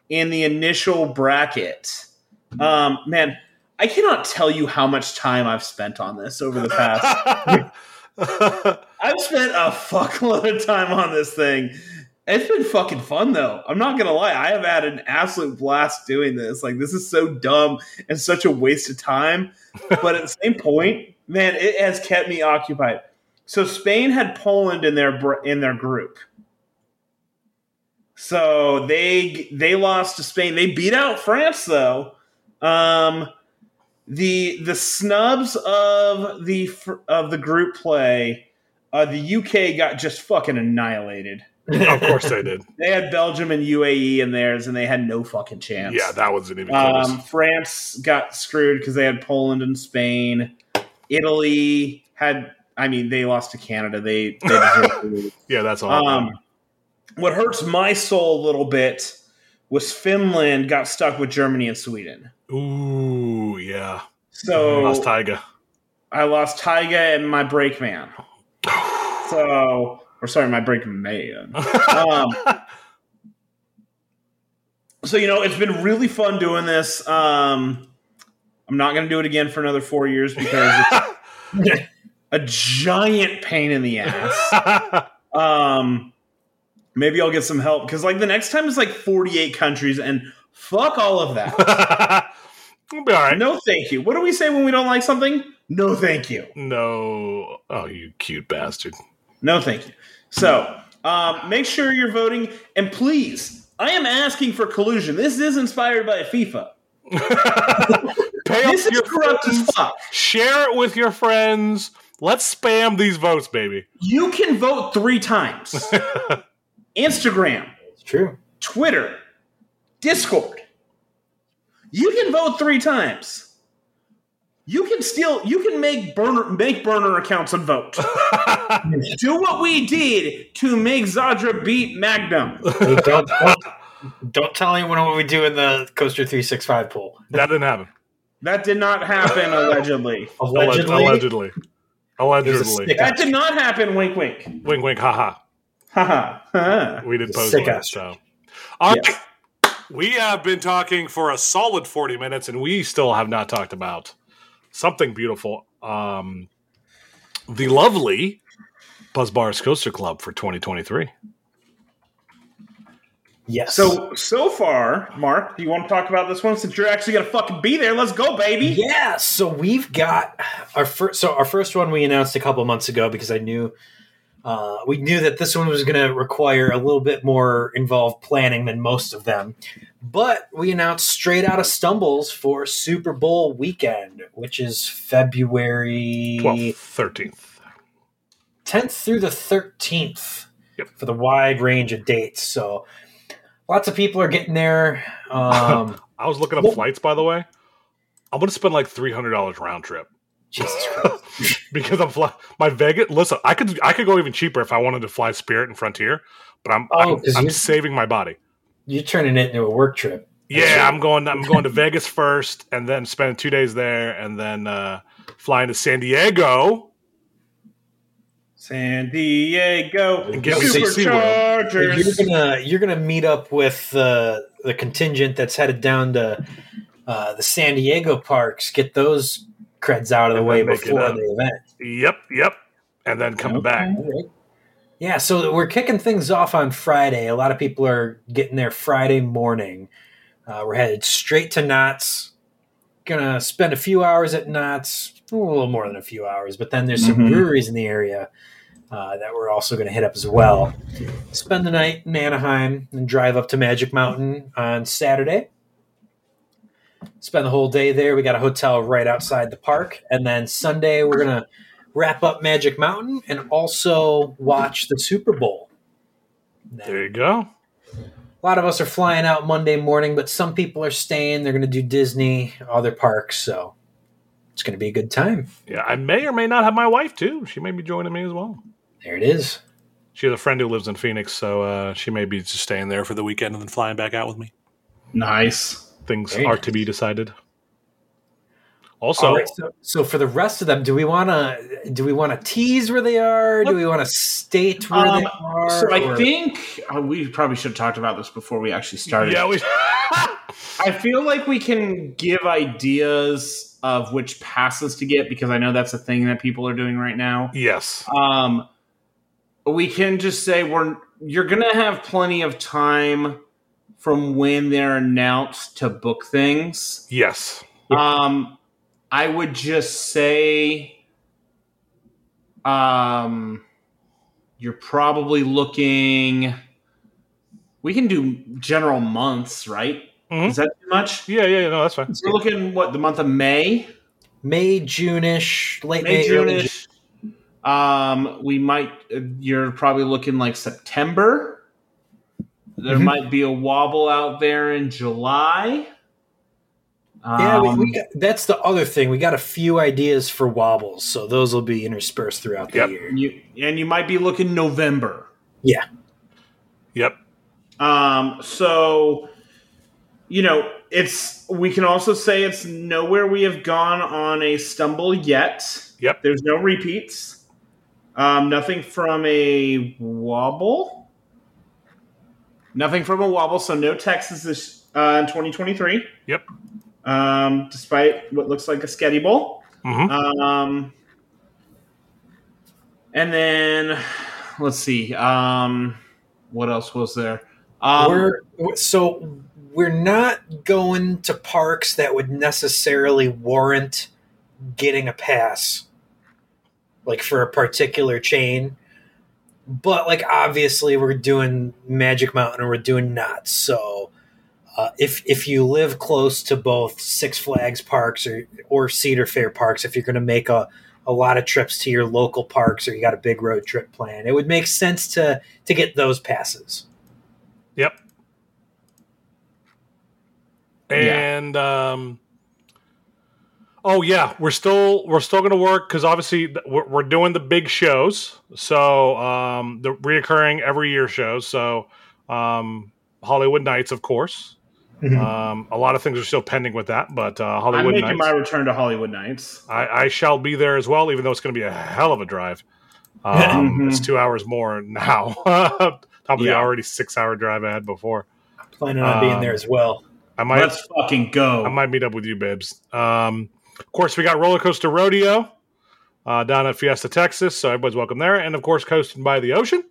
in the initial bracket. Um, man, I cannot tell you how much time I've spent on this over the past I've spent a fuckload of time on this thing. It's been fucking fun though. I'm not gonna lie. I have had an absolute blast doing this. Like this is so dumb and such a waste of time. But at the same point, man, it has kept me occupied. So Spain had Poland in their in their group. So they they lost to Spain. They beat out France though. Um, the the snubs of the of the group play, uh, the UK got just fucking annihilated. of course they did. They had Belgium and UAE in theirs, and they had no fucking chance. Yeah, that wasn't even close. Um, France got screwed because they had Poland and Spain. Italy had, I mean, they lost to Canada. They, they deserved to lose. yeah, that's all. Um, what hurts my soul a little bit was Finland got stuck with Germany and Sweden. Ooh, yeah. So I Lost Taiga. I lost Taiga and my brake man. So, or sorry, my brake man. Um, so you know, it's been really fun doing this. Um, I'm not going to do it again for another four years because it's a giant pain in the ass. Um, maybe I'll get some help because like the next time is like 48 countries and fuck all of that. we'll be all right. No, thank you. What do we say when we don't like something? No, thank you. No. Oh, you cute bastard. No, thank you. So, um, make sure you're voting, and please, I am asking for collusion. This is inspired by FIFA. Pay This is your corrupt as fuck. Share it with your friends. Let's spam these votes, baby. You can vote three times: Instagram, It's true. Twitter, Discord. You can vote three times. You can steal. You can make burner make burner accounts and vote. Do what we did to make Zadra beat Magnum. Hey, don't, don't, don't tell anyone what we do in the Coaster 365 pool. that didn't happen. That did not happen allegedly. Allegedly. Allegedly. Allegedly. That did not happen. Wink, wink. Wink, wink, haha. Haha. Haha. We did It's a post sick on it, ass so. All right. Yes. We have been talking for a solid 40 minutes, and we still have not talked about something beautiful. Um, the lovely Buzz Bars Coaster Club for 2023. Yes. So so far, Mark, do you want to talk about this one since you're actually gonna fucking be there? Let's go, baby. Yeah, so we've got our first. So our first one we announced a couple months ago because I knew uh, we knew that this one was going to require a little bit more involved planning than most of them. But we announced straight out of stumbles for Super Bowl weekend, which is February 12th, 13th. 10th through the 13th Yep. for the wide range of dates. So lots of people are getting there. Um, I was looking up Well- flights, by the way. I'm going to spend like $300 round trip Jesus Christ. because I'm fly- my Vegas. Listen, I could I could go even cheaper if I wanted to fly Spirit and Frontier, but I'm Oh, I'm, 'cause I'm saving my body. You're turning it into a work trip. Yeah, I'm going. I'm going to Vegas first, and then spending two days there, and then uh, flying to San Diego. San Diego And get me some You're gonna you're gonna meet up with uh, the contingent that's headed down to uh, the San Diego parks. Get those creds out of the way then make it before the event. Yep, yep. And then come Okay. back. Right. Yeah, so we're kicking things off on Friday. A lot of people are getting there Friday morning. Uh, we're headed straight to Knott's. Gonna spend a few hours at Knott's, a little more than a few hours, but then there's some Mhm. breweries in the area uh, that we're also going to hit up as well. Spend the night in Anaheim and drive up to Magic Mountain on Saturday. Spend the whole day there. We got a hotel right outside the park, and then Sunday we're gonna wrap up Magic Mountain and also watch the Super Bowl. There you go. A lot of us are flying out Monday morning, but some people are staying. They're going to do Disney, other parks, so it's going to be a good time. Yeah, I may or may not have my wife too. She may be joining me as well. There it is. She has a friend who lives in Phoenix, so uh, she may be just staying there for the weekend and then flying back out with me. Nice. Things Very are nice. to be decided. Also, All right, so, so for the rest of them, do we want to do we want to tease where they are? Do we want to state where Um, they are? So I Or- think uh, we probably should have talked about this before we actually started. yeah, we. I feel like we can give ideas of which passes to get because I know that's a thing that people are doing right now. yes. Um, we can just say we're you're gonna have plenty of time from when they're announced to book things. Yes. Um, I would just say, um, you're probably looking. We can do general months, right? Mhm. Is that too much? Yeah, yeah, yeah, no, that's fine. We're looking what the month of May, May, June-ish, late May, May, early June-ish. Um, we might. uh, You're probably looking like September. There Mhm. might be a wobble out there in July. Yeah, we, Um, we got, that's the other thing. We got a few ideas for wobbles, so those will be interspersed throughout the Yep. year. you, and you might be looking November. Yeah, Yep. Um, so you know, it's we can also say it's nowhere we have gone on a stumble yet. Yep. There's no repeats. Um, nothing from a wobble. Nothing from a wobble. So no Texas this uh, in 2023. Yep. Um, despite what looks like a sketty bowl. hmm Um, and then let's see. Um, what else was there? Um, we're so we're not going to parks that would necessarily warrant getting a pass, like for a particular chain. But like obviously, we're doing Magic Mountain and we're doing Knott's. So uh, if if you live close to both Six Flags parks or or Cedar Fair parks, if you're going to make a a lot of trips to your local parks or you got a big road trip plan, it would make sense to to get those passes. Yep. Yeah. And um oh yeah, we're still we're still going to work cuz obviously we're, we're doing the big shows. So um the reoccurring every year shows. So um HoliWood Nights of course. Mhm. Um a lot of things are still pending with that, but uh I'm HoliWood making Nights my return to HoliWood Nights. I, I shall be there as well, even though it's going to be a hell of a drive. Um. It's two hours more now, top of the Yeah. already six hour drive I had before. planning on being Um, there as well. I might Let's fucking go. I might meet up with you, Bibs. Um, of course, we got Roller Coaster Rodeo uh, down at Fiesta, Texas. So everybody's welcome there, and of course, coasting by the ocean.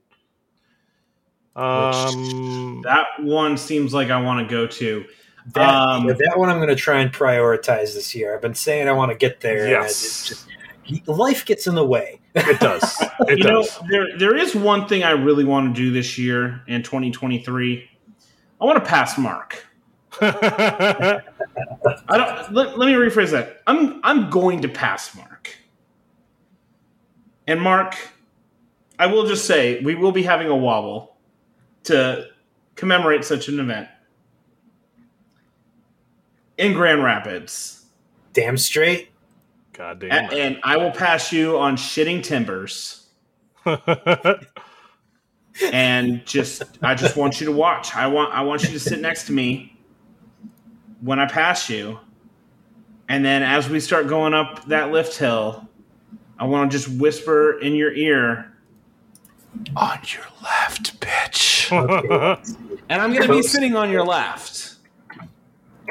Um, that one seems like I want to go to. That, Um, yeah, that one I'm going to try and prioritize this year. I've been saying I want to get there. Yes. it's just, life gets in the way. it does. It you know, does. there there is one thing I really want to do this year in 2023. I want to pass Mark. I don't. Let, let me rephrase that. I'm I'm going to pass Mark. And Mark, I will just say we will be having a wobble to commemorate such an event in Grand Rapids. Damn straight. God A- damn. and I will pass you on shitting timbers. and just I just want you to watch. I want I want you to sit next to me when I pass you And then as we start going up that lift hill, I want to just whisper in your ear, on your left, bitch. and I'm going to be sitting on your left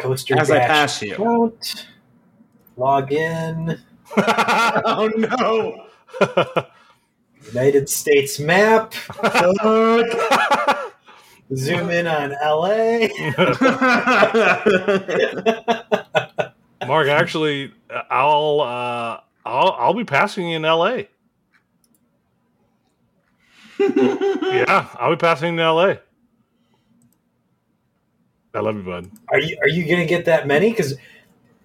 Coaster as I pass you. out. Log in. oh no! United States map. Zoom in on LA. Mark, actually, I'll uh, I'll I'll be passing in L.A. yeah, I'll be passing in L.A. I love you, bud. Are you are you gonna get that many? Because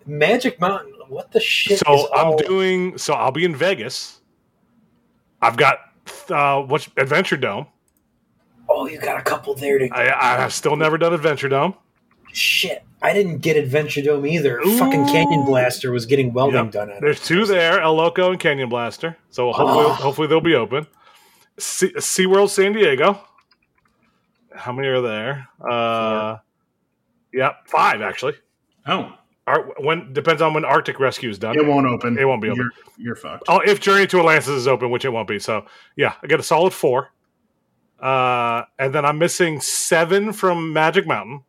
Magic Mountain, what the shit? So is I'm all- doing. So I'll be in Vegas. I've got uh, what's Adventure Dome. Oh, you got a couple there to I I've still never done Adventure Dome. shit. I didn't get Adventure Dome either. Fucking Canyon Blaster was getting welding Yep. done on There's it. two there, El Loco and Canyon Blaster. So hopefully, Oh. hopefully they'll be open. Sea, SeaWorld San Diego. How many are there? Uh, yeah, five actually. Oh, Ar- when depends on when Arctic Rescue is done. it won't open. It won't be open. You're, you're fucked. Oh, if Journey to Atlantis is open, which it won't be. So yeah, I got a solid four. Uh, and then I'm missing seven from Magic Mountain.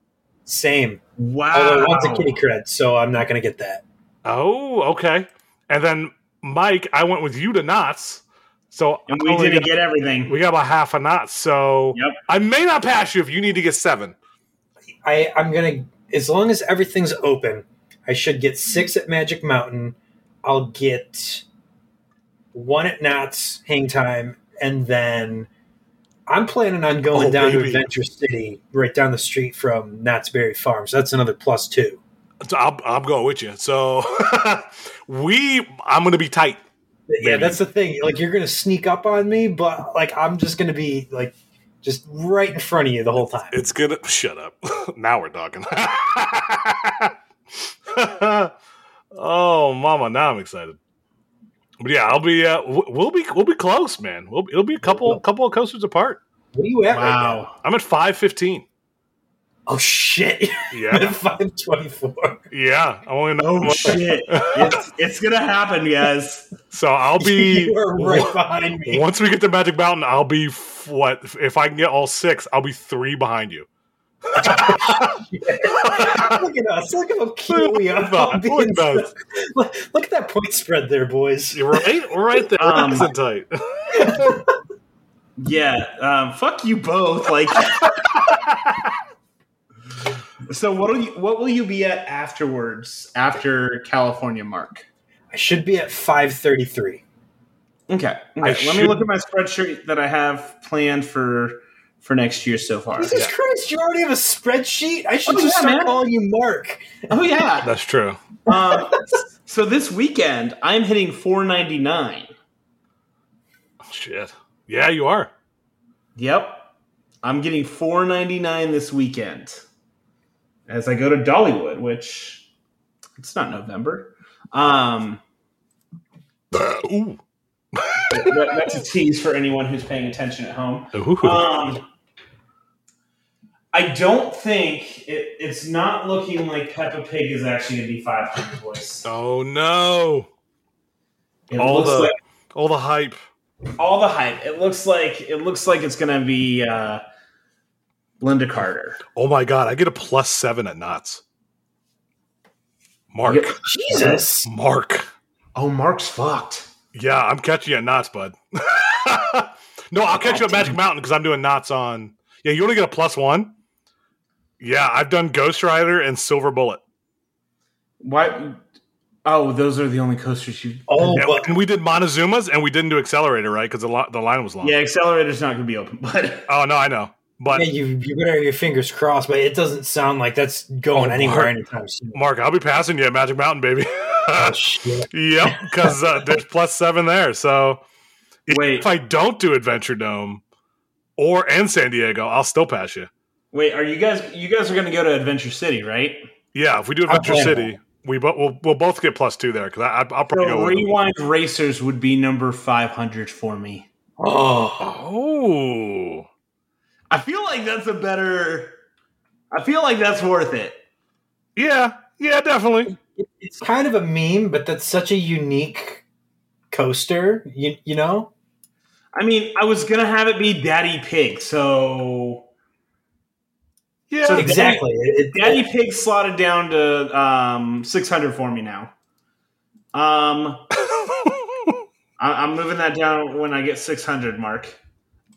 Same. Wow. Although one's a kitty cred, so I'm not gonna get that. Oh, okay. And then Mike, I went with you to Knott's. So and we didn't got- get everything. We got about half a knot, so Yep. I may not pass you if you need to get seven. I I'm gonna as long as everything's open, I should get six at Magic Mountain. I'll get one at Knott's Hang Time, and then I'm planning on going Oh, down to. Adventure City, right down the street from Knott's Berry Farm. So that's another plus two. So I'll, I'll go with you. So we, I'm going to be tight. Yeah, that's the thing. Like you're gonna sneak up on me, but like I'm just gonna be like just right in front of you the whole time. It's gonna shut up. now we're talking. oh, mama! Now I'm excited. But yeah, I'll be. Uh, we'll be. We'll be close, man. We'll, it'll be a couple couple of coasters apart. What are you at right now? Wow. I'm at five fifteen. Oh shit! Yeah, Five twenty four. yeah. I only know. Oh shit! it's, it's gonna happen, guys. So I'll be. You are right behind me. Once we get to Magic Mountain, I'll be what? If I can get all six, I'll be three behind you. Look at us! Look how cute we are. Look at that. Look at that. Look, look at that point spread there, boys. You're right. We're right there. Um, Nice and tight. Yeah. Um, fuck you both. Like. so what will you what will you be at afterwards after California Mark? I should be at five thirty three. Okay. I okay. Let should- me look at my spreadsheet that I have planned for for next year so far. Jesus Yeah. Christ! You already have a spreadsheet. I should Oh, just yeah, start man. calling you Mark. Oh yeah. That's true. um, so this weekend I'm hitting 499. Shit. Yeah, you are. Yep. I'm getting 499 this weekend. As I go to Dollywood, which it's not November. Um Ooh. That, that's a tease for anyone who's paying attention at home. Um, I don't think it, it's not looking like Peppa Pig is actually going to be 500 boys. oh no. It all looks the like all the hype. all the hype. It looks like it looks like it's going to be uh, Linda Carter. Oh my god, I get a plus seven at Knott's. Mark. Yeah. Jesus. Mark. Oh, Mark's fucked. Yeah, I'm catching you at Knott's, bud. no, I'll catch you at Magic Mountain because I'm doing Knott's on. Yeah, you only get a plus one. Yeah, I've done Ghost Rider and Silver Bullet. Why? Oh, those are the only coasters you. Oh, Yeah, but and we did Montezuma's and we didn't do Xcelerator, right? Because the, li- the line was long. Yeah, Xcelerator's not going to be open, but Oh, no, I know. But yeah, you you better have your fingers crossed. But it doesn't sound like that's going Oh, anywhere Mark. anytime soon. Mark, I'll be passing you at Magic Mountain, baby. Oh, yep, because uh, there's plus seven there. So wait, if I don't do Adventure Dome or and San Diego, I'll still pass you. wait. Are you guys? You guys are going to go to Adventure City, right? Yeah, if we do Adventure City, we bo- we'll, we'll both get plus two there because I'll probably So go. Rewind Racers would be number 500 for me. Oh, oh, I feel like that's a better. I feel like that's worth it. yeah, yeah, definitely. It, it's kind of a meme, but that's such a unique coaster. You you know? I mean, I was gonna have it be Daddy Pig, so Yeah, So Exactly. It- it- Daddy Pig slotted down to um, 600 for me now. Um, I, I'm moving that down when I get 600, Mark.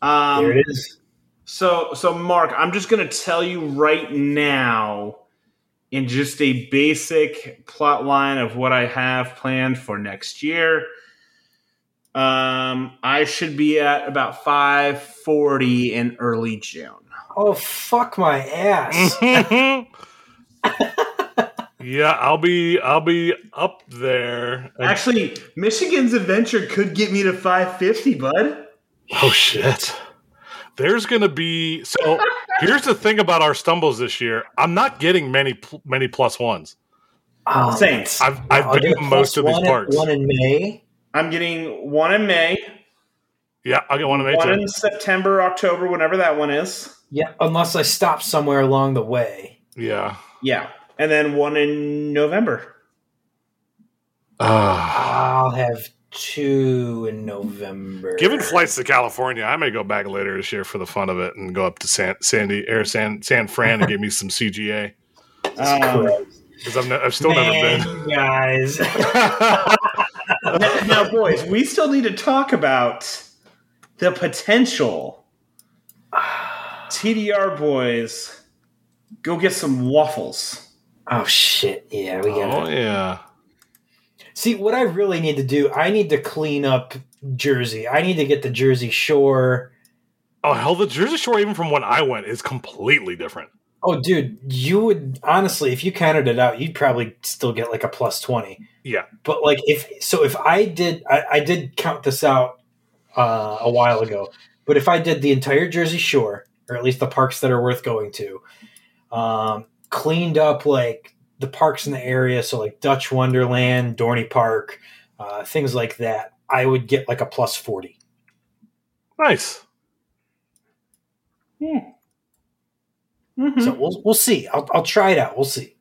Um, there it is. So, so Mark, I'm just going to tell you right now, in just a basic plot line of what I have planned for next year. Um, I should be at about 540 in early June. Oh fuck my ass. yeah, I'll be I'll be up there. Actually, Michigan's adventure could get me to 550, bud. Oh shit. There's going to be so here's the thing about our stumbles this year. I'm not getting many many plus ones. Um, Same. I've I've I'll been get to most of these one, parks. One in May. I'm getting one in May, yeah, I'll get one in May one too. in September, October, whenever that one is. Yeah, unless I stop somewhere along the way. Yeah. Yeah. And then one in November. Ah. I'll have two in November. Given flights to California, I may go back later this year for the fun of it and go up to San Sandy or San San Fran and get me some CGA Um, because I've, ne- I've still never been. guys. now, now, boys, we still need to talk about the potential. TDR boys, go get some waffles. oh shit! Yeah, we got. oh yeah. See, what I really need to do, I need to clean up Jersey. I need to get the Jersey Shore. Oh hell, the Jersey Shore, even from when I went, is completely different. Oh, dude, you would honestly, if you counted it out, you'd probably still get like a plus twenty. Yeah. But like, if so, if I did, I, I did count this out uh, a while ago. But if I did the entire Jersey Shore, or at least the parks that are worth going to, um, cleaned up like the parks in the area, so like Dutch Wonderland, Dorney Park, uh, things like that, I would get like a plus forty. Nice. Mhm. So we'll we'll see. I'll I'll try it out. We'll see.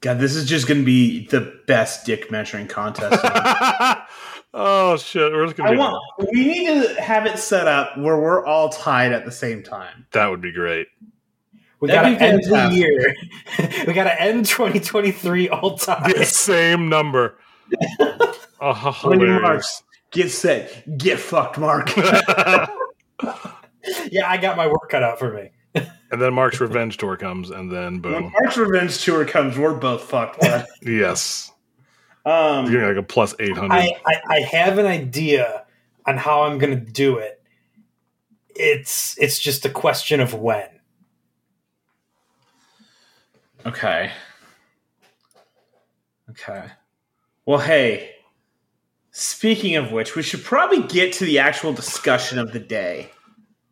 God, this is just going to be the best dick measuring contest. oh shit, we're just gonna I want. We need to have it set up where we're all tied at the same time. that. Would be great. We That'd gotta be end the fantastic. year. we gotta end 2023 all time. The same number. Oh, On your hilarious. marks, get set, get fucked, Mark. Yeah, I got my work cut out for me. and then Mark's revenge tour comes, and then when boom. Mark's revenge tour comes, we're both fucked. bud. Yes, um, you're like a plus eight hundred. I, I, I have an idea on how I'm gonna do it. It's it's just a question of when. Okay. Okay. Well, hey. Speaking of which, we should probably get to the actual discussion of the day.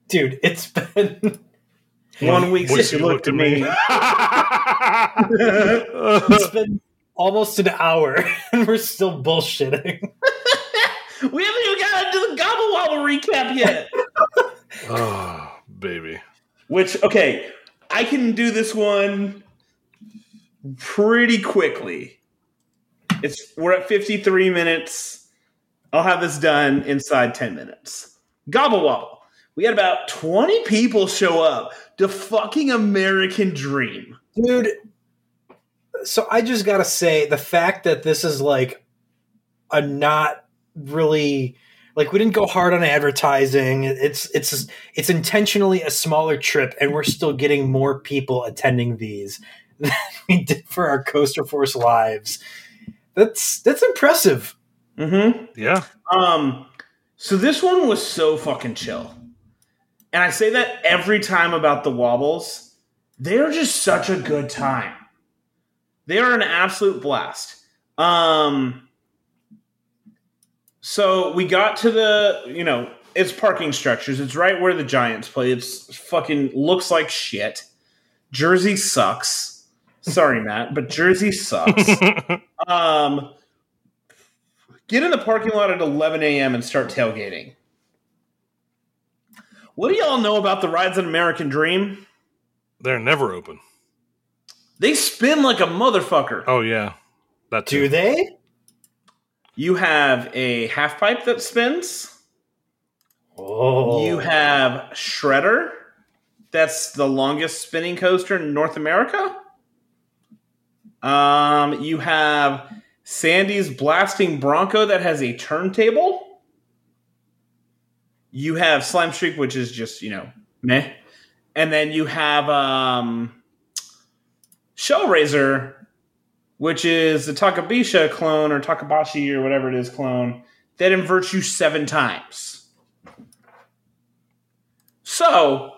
Dude, it's been One week since you looked at me. it's been almost an hour and we're still bullshitting. we haven't even got into the Gobble Wobble recap yet. oh, baby. Which, okay, I can do this one pretty quickly. It's we're at 53 minutes. I'll have this done inside 10 minutes. Gobble Wobble. We had about 20 people show up to fucking American Dream. Dude, so I just gotta say the fact that this is like a not really like we didn't go hard on advertising. It's it's it's intentionally a smaller trip, and we're still getting more people attending these we did for our Coaster Force lives. That's that's impressive. Mm-hmm. Yeah. Um, so this one was so fucking chill. And I say that every time about the wobbles. They're just such a good time. They are an absolute blast. Um, so we got to the, you know, it's parking structures. It's right where the Giants play. It's fucking looks like shit. Jersey sucks. Sorry, Matt, but Jersey sucks. Um, get in the parking lot at 11 a.m. and start tailgating. What do y'all know about the rides in American Dream? They're never open. They spin like a motherfucker. Oh yeah. That Do they? You have a half pipe that spins. Oh, You have Shredder. That's the longest spinning coaster in North America. Um, you have Sandy's Blasting Bronco that has a turntable. You have Slime Streak, which is just, you know, meh. And then you have um, Shellraiser, which is the Takabisha clone or Takabashi or whatever it is clone that inverts you seven times. So,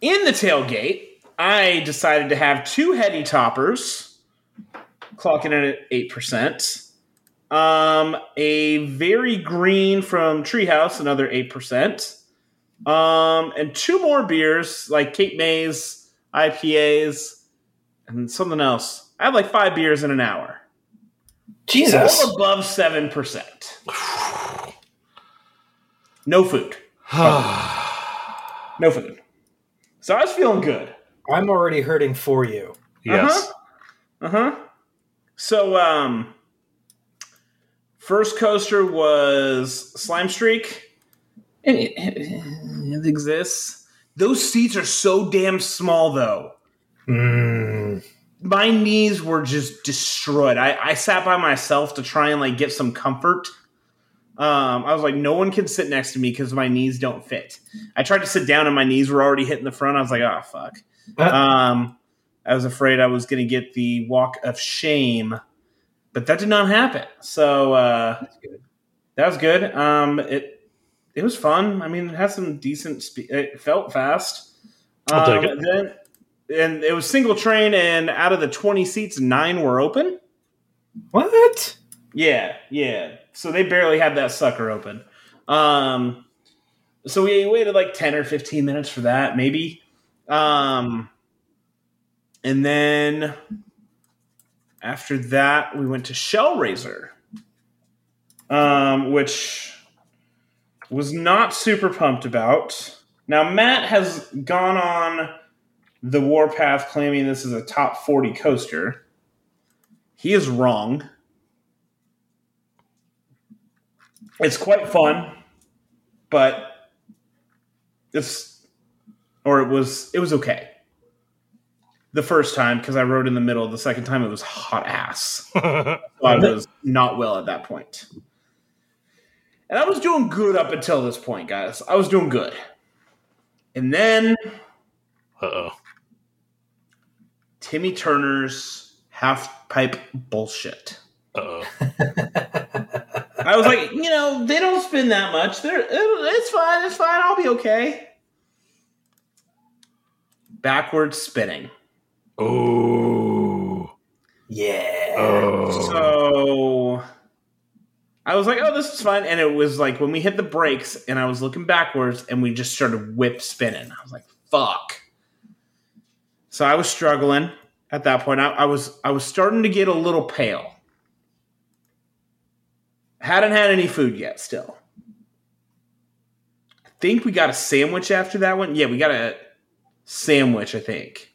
in the tailgate, I decided to have two heady toppers, clocking in at eight percent. Um, a very green from Treehouse, another eight percent. Um, and two more beers like Cape Mays, IPAs, and something else. I had like five beers in an hour, Jesus. all above seven percent. No food. No food. So I was feeling good. I'm already hurting for you. yes. Uh huh. So, um, first coaster was Slime Streak. And it, it exists. Those seats are so damn small, though. Mm. My knees were just destroyed. I, I sat by myself to try and like get some comfort. Um, I was like, no one can sit next to me because my knees don't fit. I tried to sit down and my knees were already hitting the front. I was like, oh fuck. Um, I was afraid I was going to get the walk of shame, but that did not happen. So uh, That's good. that was good. Um, it it was fun. I mean, it had some decent. Spe- it felt fast. I'll um, take it. Then and it was single train, and out of the twenty seats, nine were open. What? Yeah, yeah. So they barely had that sucker open. Um, so we waited like ten or fifteen minutes for that, maybe. Um, and then after that, we went to Shellraiser, um, which was not super pumped about. Now Matt has gone on the warpath claiming this is a top forty coaster. He is wrong. It's quite fun, but it's or it was it was okay. The first time because I rode in the middle. The second time it was hot ass. So I was not well at that point. And I was doing good up until this point, guys. I was doing good. And then Uh oh. Timmy Turner's half pipe bullshit. Uh oh. I was like, you know, they don't spin that much. They're it's fine, it's fine. I'll be okay. Backwards spinning. Oh. Yeah. Oh. So I was like, oh, this is fun. And it was like when we hit the brakes and I was looking backwards and we just started whip spinning. I was like, fuck. So I was struggling at that point. I, I was I was starting to get a little pale. Hadn't had any food yet still. I think we got a sandwich after that one. Yeah, we got a sandwich, I think.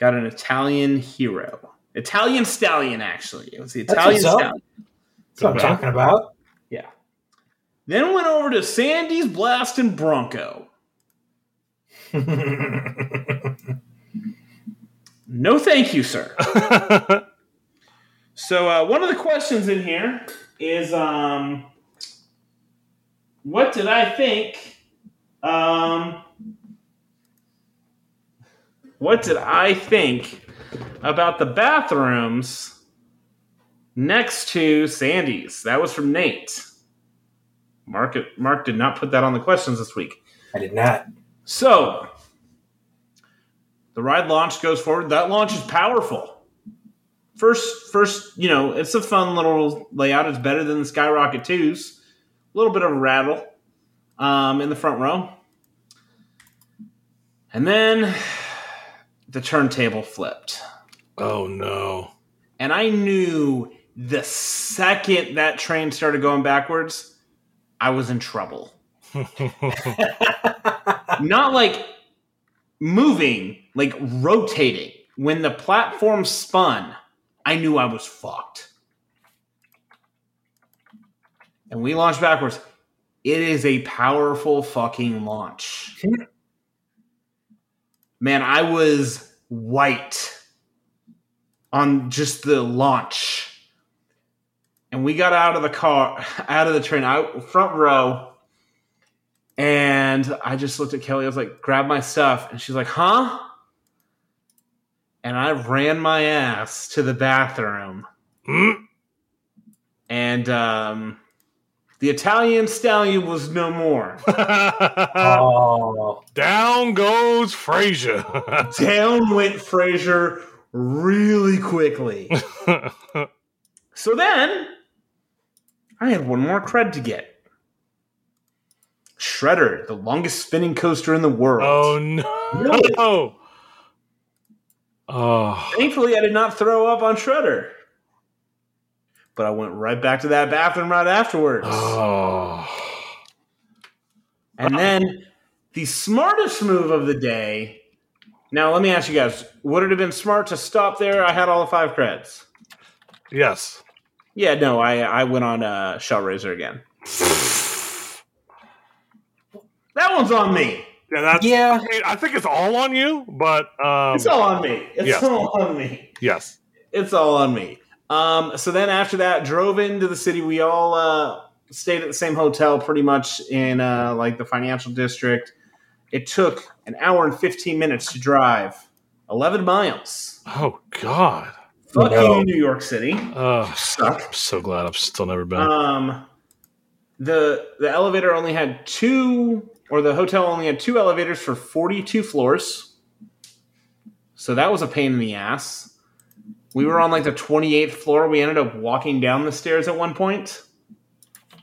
Got an Italian hero. Italian stallion, actually. It was the Italian what's up. stallion. That's what I'm talking about. Yeah. Then went over to Sandy's Blasting Bronco. No, thank you, sir. So uh, one of the questions in here is, um, what did I think? Um, what did I think about the bathrooms next to Sandy's? That was from Nate. Mark, Mark did not put that on the questions this week. I did not. So the ride launch goes forward. That launch is powerful. First, first, you know, it's a fun little layout. It's better than the Skyrocket 2s. A little bit of a rattle um, in the front row. And then the turntable flipped. oh no. And I knew the second that train started going backwards, I was in trouble. Not like moving, like rotating. When the platform spun I knew I was fucked. And we launched backwards. It is a powerful fucking launch. Man, I was white on just the launch. And we got out of the car, out of the train, out front row. And I just looked at Kelly. I was like, grab my stuff. And she's like, huh? And I ran my ass to the bathroom. Hmm? And um, the Italian stallion was no more. Oh, Down goes Frazier. Down went Frazier really quickly. So then, I had one more cred to get. Shredder, the longest spinning coaster in the world. oh no! Really? Oh, Thankfully, I did not throw up on Shredder. But I went right back to that bathroom right afterwards. oh. And then the smartest move of the day. Now, let me ask you guys would it have been smart to stop there? I had all the five creds. Yes. Yeah, no, I, I went on uh, Shellraiser again. That one's on me. Yeah, that's. yeah. I, mean, I think it's all on you, but um, It's all on me. It's yes. all on me. yes. It's all on me. Um, so then after that, drove into the city. We all uh, stayed at the same hotel, pretty much in uh, like the financial district. It took an hour and fifteen minutes to drive, eleven miles. Oh God. Fuck No. you, New York City. Oh, Suck. I'm so glad I've still never been. Um, the the elevator only had two, or the hotel only had two elevators for forty two floors. So that was a pain in the ass. We were on like the twenty eighth floor. We ended up walking down the stairs at one point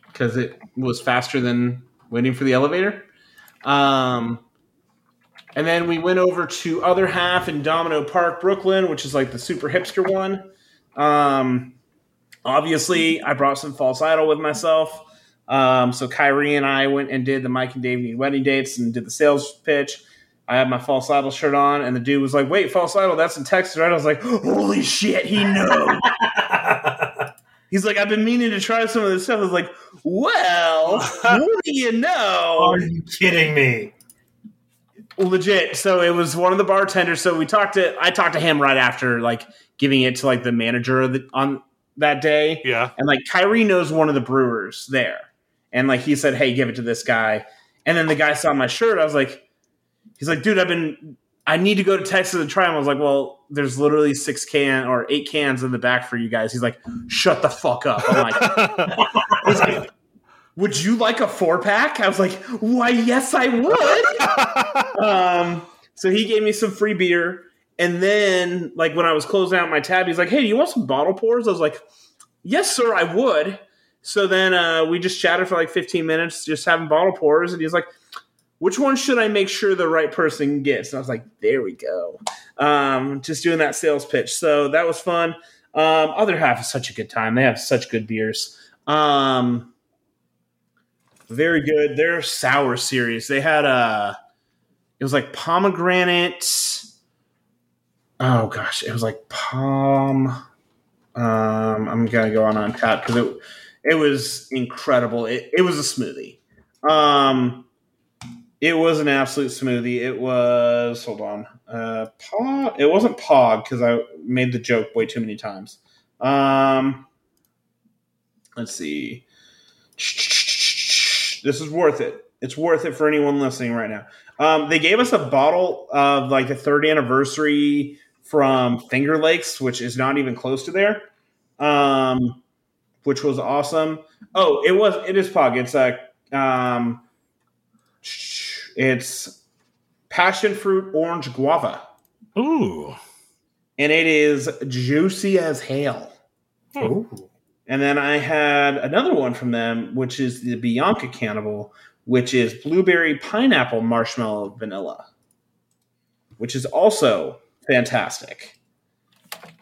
because it was faster than waiting for the elevator. Um, and then we went over to other half in Domino Park, Brooklyn, which is like the super hipster one. Um, obviously, I brought some false idol with myself. Um, so Kyrie and I went and did the Mike and Dave wedding dates and did the sales pitch. I had my false idol shirt on, and the dude was like, "Wait, false idol? That's in Texas, right?" I was like, "Holy shit, he knows." He's like, "I've been meaning to try some of this stuff." I was like, "Well, what do you know?" Are you kidding me? legit so it was one of the bartenders so we talked to i talked to him right after like giving it to like the manager of the, on that day yeah. and like Kyrie knows one of the brewers there and like he said hey give it to this guy and then the guy saw my shirt i was like he's like dude i've been i need to go to texas and try them i was like well there's literally six can or eight cans in the back for you guys he's like shut the fuck up i'm like like, would you like a four pack i was like why yes i would um, so he gave me some free beer. And then, like, when I was closing out my tab, he's like, Hey, do you want some bottle pours? I was like, Yes, sir, I would. So then uh, we just chatted for like 15 minutes, just having bottle pours. And he's like, Which one should I make sure the right person gets? And I was like, There we go. Um, just doing that sales pitch. So that was fun. Um, other half is such a good time. They have such good beers. Um, very good. Their sour series. They had a. It was like pomegranate. Oh gosh, it was like palm. Um, I'm gonna go on on tap because it it was incredible. It, it was a smoothie. Um, it was an absolute smoothie. It was hold on, uh, pog. It wasn't pog because I made the joke way too many times. Um, let's see. This is worth it. It's worth it for anyone listening right now. Um, they gave us a bottle of like the third anniversary from Finger Lakes, which is not even close to there, um, which was awesome. Oh, it was. It is Pog. It's a. Um, it's passion fruit orange guava, Ooh. and it is juicy as hell. Hmm. Ooh. And then I had another one from them, which is the Bianca Cannibal, which is blueberry pineapple marshmallow vanilla, which is also fantastic.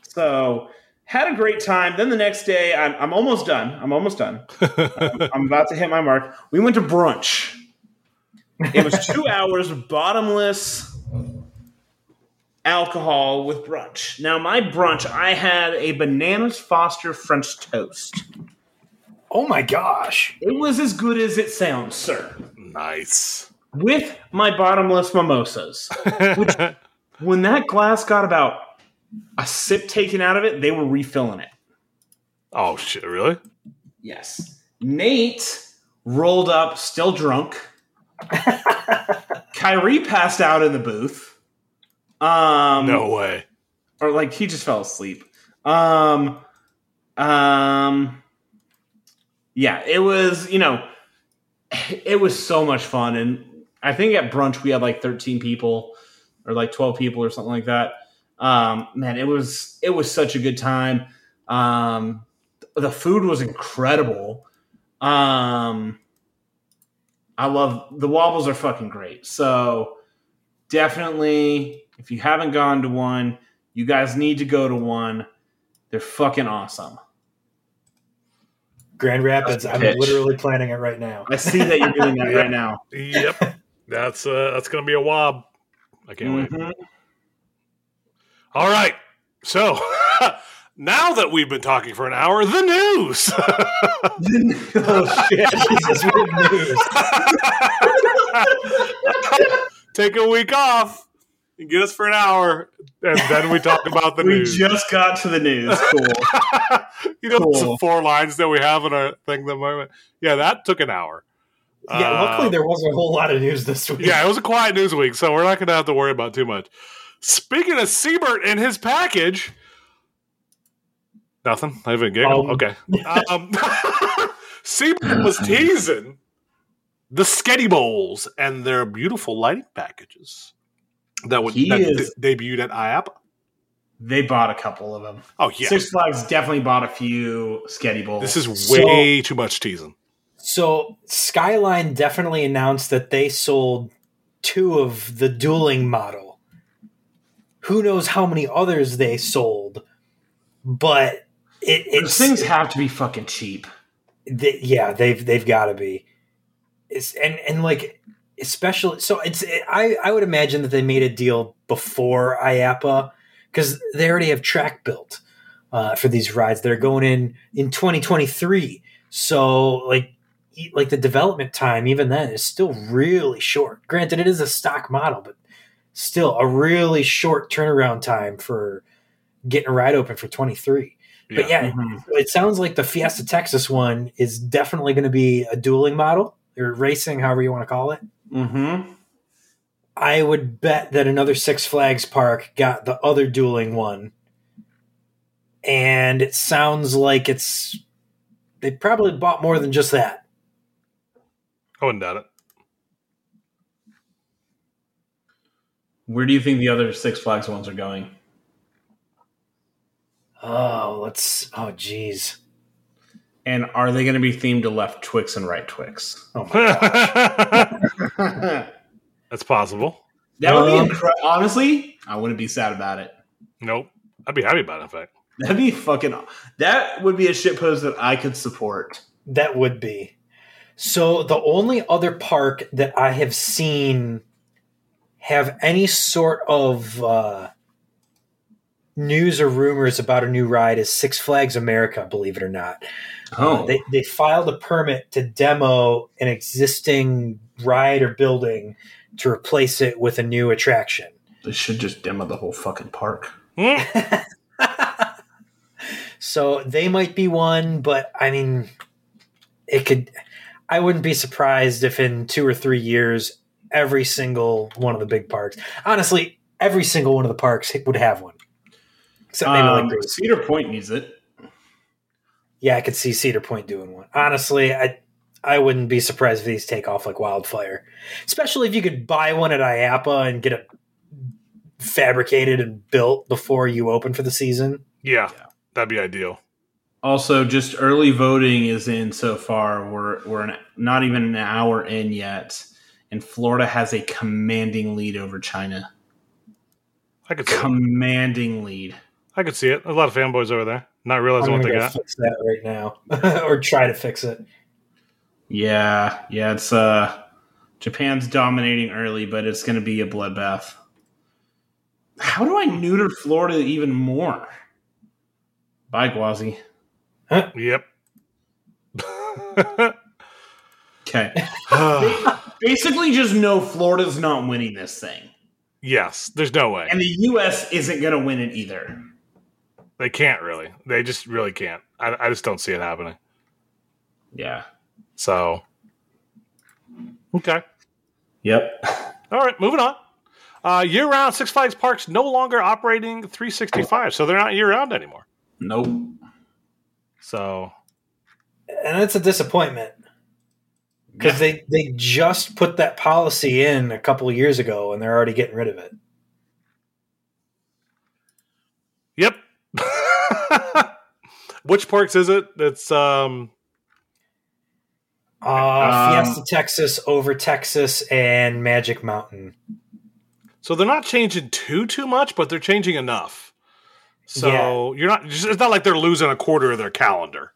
So had a great time. Then the next day, I'm, I'm almost done. I'm almost done. I'm, I'm about to hit my mark. We went to brunch. It was two hours, of bottomless alcohol with brunch. Now, my brunch, I had a bananas Foster French toast. Oh my gosh. It was as good as it sounds, sir. Nice. With my bottomless mimosas. Which, when that glass got about a sip taken out of it, they were refilling it. oh shit! Really? Yes. Nate rolled up, still drunk. Kyrie passed out in the booth. Um, no way. or like he just fell asleep. Um, um, yeah, it was you know, it was so much fun, and I think at brunch we had like thirteen people or like twelve people or something like that. Um, man, it was it was such a good time. Um, the food was incredible. Um, I love the wobbles are fucking great. So definitely, if you haven't gone to one, you guys need to go to one. They're fucking awesome. Grand Rapids. I'm literally planning it right now. I see that you're doing that right now. Yep. that's uh that's gonna be a wob. I can't wait. Mhm. All right. So now that we've been talking for an hour, the news. oh shit! Jesus, news. Take a week off and get us for an hour, and then we talk about the We news. We just got to the news. Cool. you know, Cool. some four lines that we have in our thing. The moment, yeah, that took an hour. Yeah, luckily Uh, there wasn't a whole lot of news this week. Yeah, it was a quiet news week, so we're not going to have to worry about too much. Speaking of Siebert and his package, nothing. I haven't giggled. Um, okay. Um, Siebert was teasing the Sketty Bowls and their beautiful lighting packages that would He that is- de- debuted at IAAPA. They bought a couple of them. Oh yeah, Six Flags definitely bought a few Sketty Bowls. this is So- way too much teasing. So Skyline definitely announced that they sold two of the dueling model. Who knows how many others they sold, but it, Those things have to be fucking cheap. yeah they've they've got to be. It's and and like especially so it's I I would imagine that they made a deal before IAAPA because they already have track built uh, for these rides that are going in in 2023. So like like the development time even then is still really short. Granted, it is a stock model, but still a really short turnaround time for getting a ride open for 23. But yeah, Mhm. it sounds like the Fiesta Texas one is definitely going to be a dueling model or racing, however you want to call it. Mm-hmm. I would bet that another Six Flags park got the other dueling one. And it sounds like it's they probably bought more than just that. I wouldn't doubt it. Where do you think the other Six Flags ones are going? Oh, let's oh geez. And are they going to be themed to left Twix and right Twix? Oh my that That's possible. That would be Um, incredible. Honestly, I wouldn't be sad about it. Nope. I'd be happy about it. In fact, That'd be fucking. That would be a shit post that I could support. that would be. So the only other park that I have seen have any sort of uh, news or rumors about a new ride is Six Flags America. Believe it or not, Oh, Uh, they they filed a permit to demo an existing ride or building to replace it with a new attraction. they should just demo the whole fucking park. So they might be one, but I mean, it could. I wouldn't be surprised if in two or three years, every single one of the big parks, honestly, every single one of the parks would have one. Except maybe Um, like Grace. Cedar Point needs it. Yeah, I could see Cedar Point doing one. Honestly, I I wouldn't be surprised if these take off like wildfire. Especially if you could buy one at IAAPA and get it fabricated and built before you open for the season. yeah, that'd be ideal. Also, just early voting is in so far. We're we're an, not even an hour in yet, and Florida has a commanding lead over China. I could. Commanding lead. I could see it. A lot of fanboys over there, not I'm realizing what gonna they go got. fix that right now, or try to fix it. Yeah, yeah. It's uh, Japan's dominating early, but it's going to be a bloodbath. How do I neuter Florida even more? Bye, Guazi. Yep. Okay. Basically, just know Florida's not winning this thing. yes, there's no way. And the U.S. isn't going to win it either. They can't really. They just really can't. I, I just don't see it happening. Yeah. So, okay. Yep. All right, moving on. Uh, year round Six Flags parks no longer operating 365, so they're not year round anymore. Nope. So, and it's a disappointment because they they just put that policy in a couple of years ago and they're already getting rid of it. yep. Which parks is it? It's um Uh, Um, Fiesta Texas, Over Texas, and Magic Mountain. so they're not changing too too much, but they're changing enough. So you're not. It's not like they're losing a quarter of their calendar.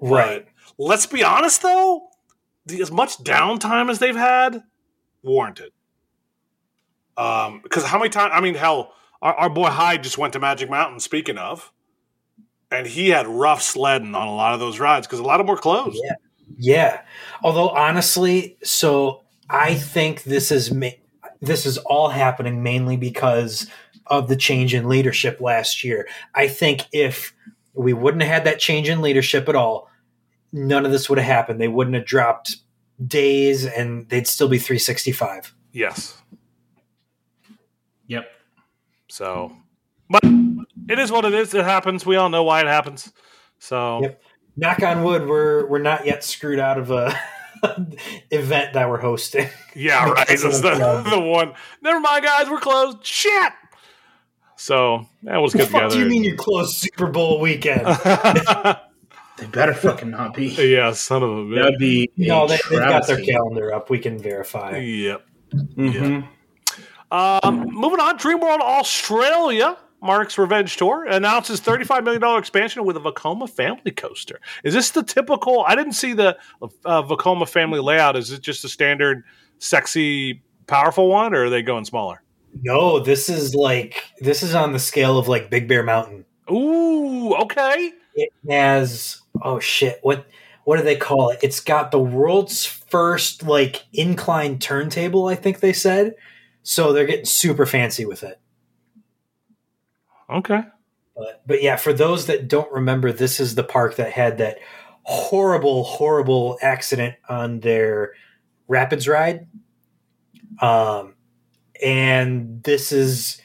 Right. Let's be honest, though. The, as much downtime as they've had, warranted. Um, because how many times? I mean, hell, our, our boy Hyde just went to Magic Mountain. Speaking of, and he had rough sledding on a lot of those rides because a lot of them were closed. Yeah. Yeah. Although honestly, so I think this is ma- this is all happening mainly because of the change in leadership last year. I think if we wouldn't have had that change in leadership at all, none of this would have happened. They wouldn't have dropped days and they'd still be 365. Yes. Yep. So, but it is what it is. It happens. We all know why it happens. So, Yep. Knock on wood, we're we're not yet screwed out of a event that we're hosting. yeah, right. That's the, the- the one. Never mind, guys. We're closed. Shit. So, yeah, was good. just What get the fuck do you mean you closed Super Bowl weekend? They better fucking not be. yeah, son of a bitch. That'd be no, they, they've got their calendar up. We can verify. Yep. Mhm. Um, moving on, Dreamworld Australia Mark's Revenge Tour announces $35 million expansion with a Vekoma family coaster. Is this the typical? I didn't see the uh, Vekoma family layout. Is it just a standard, sexy, powerful one, or are they going smaller? No, this is like this is on the scale of like Big Bear Mountain. Ooh, okay. It has oh shit, what what do they call it? It's got the world's first like incline turntable, I think they said. So they're getting super fancy with it. Okay. But but yeah, for those that don't remember, this is the park that had that horrible, horrible accident on their rapids ride. Um, and this is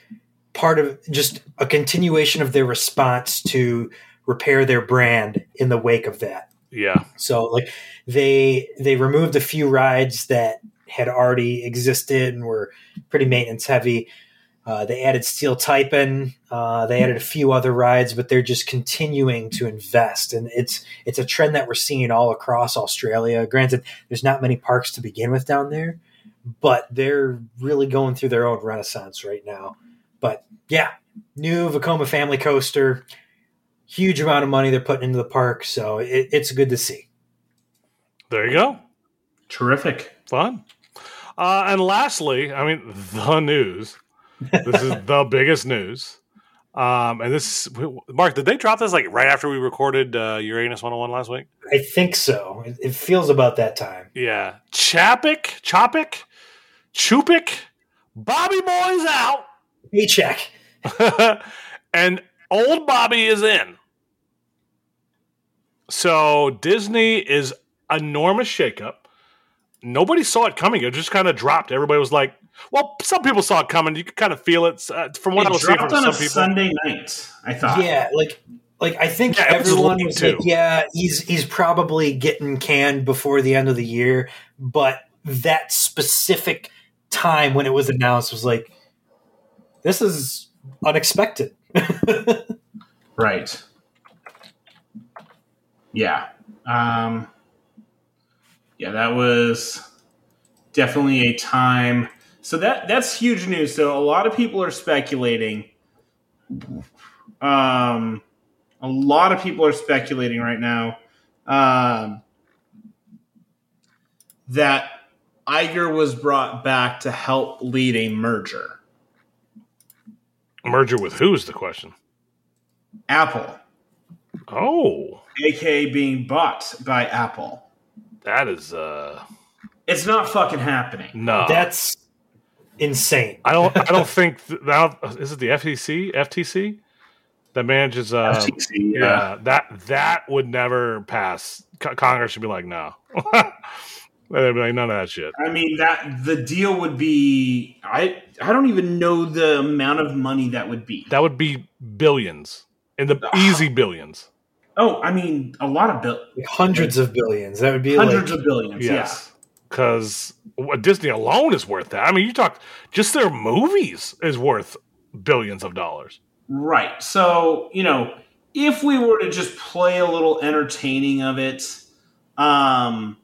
part of just a continuation of their response to repair their brand in the wake of that. Yeah. So like they they removed a few rides that had already existed and were pretty maintenance heavy. Uh, they added Steel Taipan. Uh, they added a few other rides, but they're just continuing to invest, and it's it's a trend that we're seeing all across Australia. Granted, there's not many parks to begin with down there, but they're really going through their own renaissance right now. But yeah, new Vekoma family coaster, huge amount of money they're putting into the park, so it, it's good to see. There you go. Terrific. Fun. Uh, and lastly, I mean, the news. This is the biggest news. Um, and this, Mark, did they drop this like right after we recorded uh, Uranus 101 last week? I think so. It, it feels about that time. Yeah. Chapik, Chopik, Chupik, Bobby Boy's out, Paycheck. and old Bobby is in. So Disney is enormous shakeup. Nobody saw it coming. It just kind of dropped. Everybody was like, well, some people saw it coming. You could kind of feel it uh, from what I It was seeing dropped from on some a people. Sunday night. I thought. Yeah, like like I think Yeah, it was everyone was like, yeah, he's he's probably getting canned before the end of the year, but that specific time when it was announced was like this is unexpected. Right. Yeah. Um, yeah, that was definitely a time. So that that's huge news. So a lot of people are speculating. Um, a lot of people are speculating right now um, that Iger was brought back to help lead a merger. Merger with who is the question? Apple, Oh, aka being bought by Apple. that is uh It's not fucking happening. no. That's insane. I don't. I don't think th- now. Is it the FTC? FTC that manages? Uh, FTC, yeah. That that would never pass. Co- Congress should be like, no. They'd be like, none of that shit. I mean that the deal would be I I don't even know the amount of money that would be. That would be billions in the easy billions. Oh, I mean a lot of bill Hundreds of billions. That would be hundreds like of billions. Yes. Yeah. Because Disney alone is worth that. I mean, you talk just their movies is worth billions of dollars. Right. So, you know, if we were to just play a little entertaining of it, um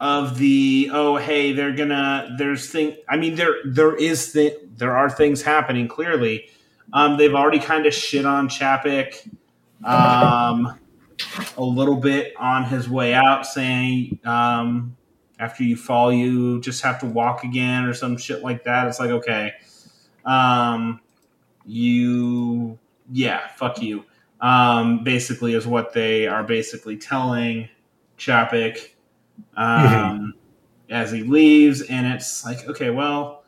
of the oh hey they're gonna there's thing I mean there there is th- there are things happening clearly. Um they've already kind of shit on Chapek um a little bit on his way out saying um after you fall you just have to walk again or some shit like that. It's like okay. Um you yeah fuck you um basically is what they are basically telling Chapek um as he leaves and it's like okay well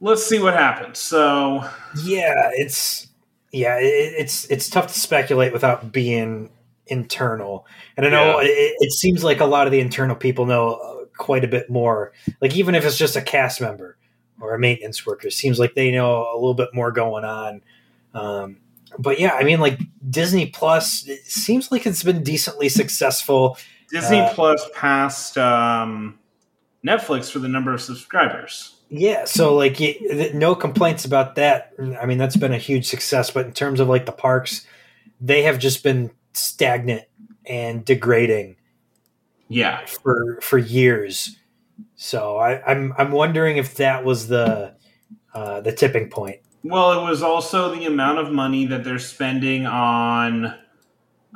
let's see what happens so yeah, it's yeah, it, it's it's tough to speculate without being internal. And I know Yeah. it, it seems like a lot of the internal people know uh, quite a bit more. Like even if it's just a cast member or a maintenance worker, it seems like they know a little bit more going on. Um, but yeah, I mean, like Disney Plus, it seems like it's been decently successful. disney Uh, plus passed um netflix for the number of subscribers Yeah, so like no complaints about that. I mean, that's been a huge success. But in terms of like the parks, they have just been stagnant and degrading yeah for for years. So I, I'm I'm wondering if that was the uh, the tipping point. Well, it was also the amount of money that they're spending on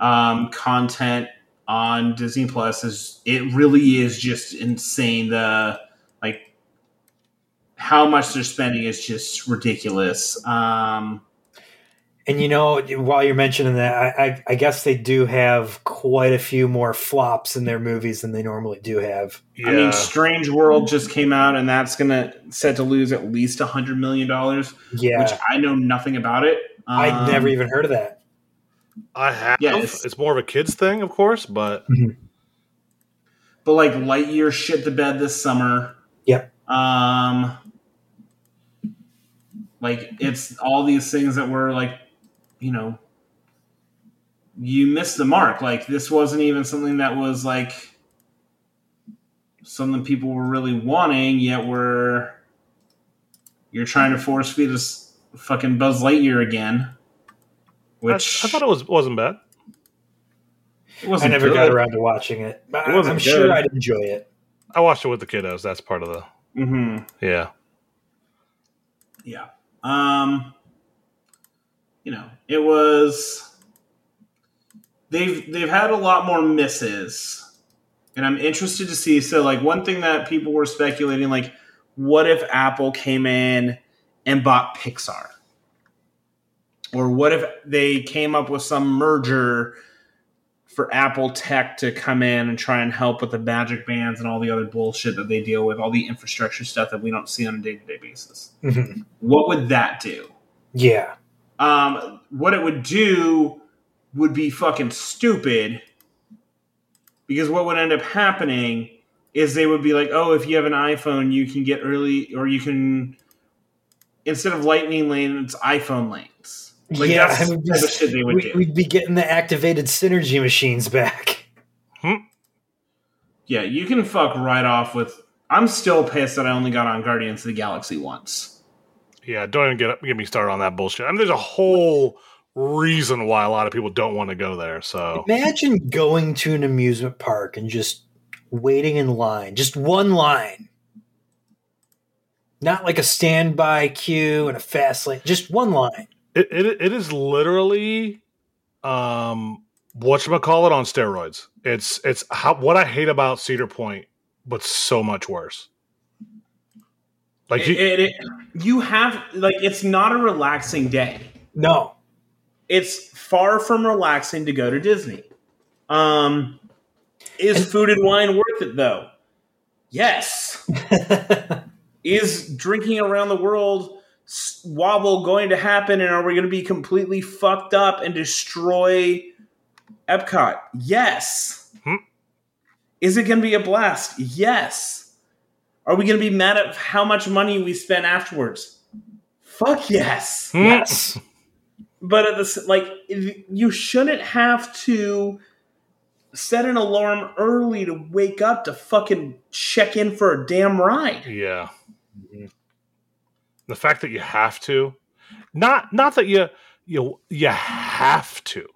um, content on Disney Plus is it really is just insane. The like how much they're spending is just ridiculous. Um, And you know, while you're mentioning that, I, I, I guess they do have quite a few more flops in their movies than they normally do have. Yeah. I mean, Strange World just came out, and that's gonna set to lose at least a hundred million dollars, Yeah, which I know nothing about it. I'd Um, never even heard of that. I have. Yeah, it's, it's- more of a kids thing, of course, but but like Lightyear shit the bed this summer. Yep. Um, like it's all these things that were like, you know, you missed the mark. Like this wasn't even something that was like something people were really wanting. Yet we're you're trying to force feed us fucking Buzz Lightyear again. Which I thought it was wasn't bad. it I wasn't I never good. got around to watching it. But It wasn't I'm good. sure I'd enjoy it. I watched it with the kiddos. That's part of the Mhm. yeah. Yeah. Um you know, it was they've they've had a lot more misses. And I'm interested to see so like one thing that people were speculating like what if Apple came in and bought Pixar? Or what if they came up with some merger for Apple Tech to come in and try and help with the magic bands and all the other bullshit that they deal with, all the infrastructure stuff that we don't see on a day to day basis? Mhm. what would that do? Yeah, Um, what it would do would be fucking stupid because what would end up happening is they would be like, oh, if you have an iPhone, you can get early, or you can instead of Lightning lane, it's iPhone lanes. Like yeah. that's I the would type of just- shit they would we, do. We'd be getting the activated synergy machines back. yeah, you can fuck right off with. I'm still pissed that I only got on Guardians of the Galaxy once. Yeah, don't even get get me started on that bullshit. I mean, there's a whole reason why a lot of people don't want to go there. So Imagine going to an amusement park and just waiting in line, just one line. Not like a standby queue and a fast lane, just one line. it it, it is literally um it on steroids. It's it's how what I hate about Cedar Point, but so much worse. Like you, It- it- you have like it's not a relaxing day. No. It's far from relaxing to go to Disney. Um, is food and wine worth it though? Yes. is drinking around the world wobble going to happen and are we going to be completely fucked up and destroy epcot yes Hmm. is it going to be a blast yes are we going to be mad at how much money we spent afterwards fuck yes Hmm? yes. but at this like you shouldn't have to set an alarm early to wake up to fucking check in for a damn ride Yeah. The fact that you have to, not not that you you you have to.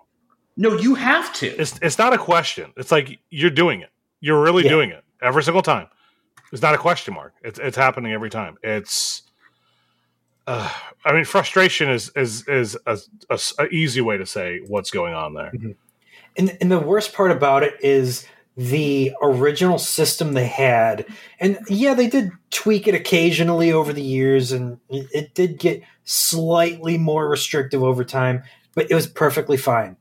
no you have to It's it's not a question. It's like you're doing it. You're really Yeah. doing it every single time. It's not a question mark. It's it's happening every time. It's. Uh, I mean, frustration is is is a, a s- a easy way to say what's going on there. And, and the worst part about it is the original system they had. And yeah, they did tweak it occasionally over the years, and it, it did get slightly more restrictive over time, but it was perfectly fine.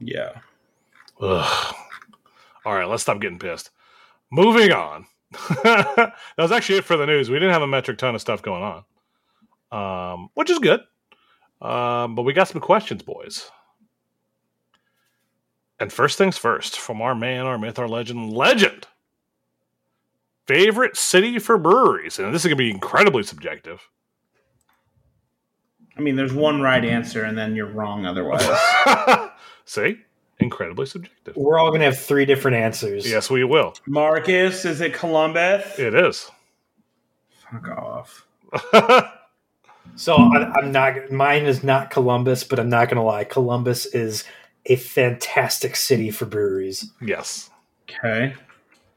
yeah Ugh. All right, let's stop getting pissed. Moving on. that was actually it for the news. We didn't have a metric ton of stuff going on, um, which is good. Um, but we got some questions, boys. And first things first, from our man, our myth, our legend, legend. Favorite city for breweries, and this is going to be incredibly subjective. I mean, there's one right answer, and then you're wrong otherwise. See, incredibly subjective. We're all going to have three different answers. Yes, we will. Marcus, is it Columbus? It is. Fuck off. So I, I'm not. Mine is not Columbus, but I'm not going to lie. Columbus is a fantastic city for breweries. yes. Okay.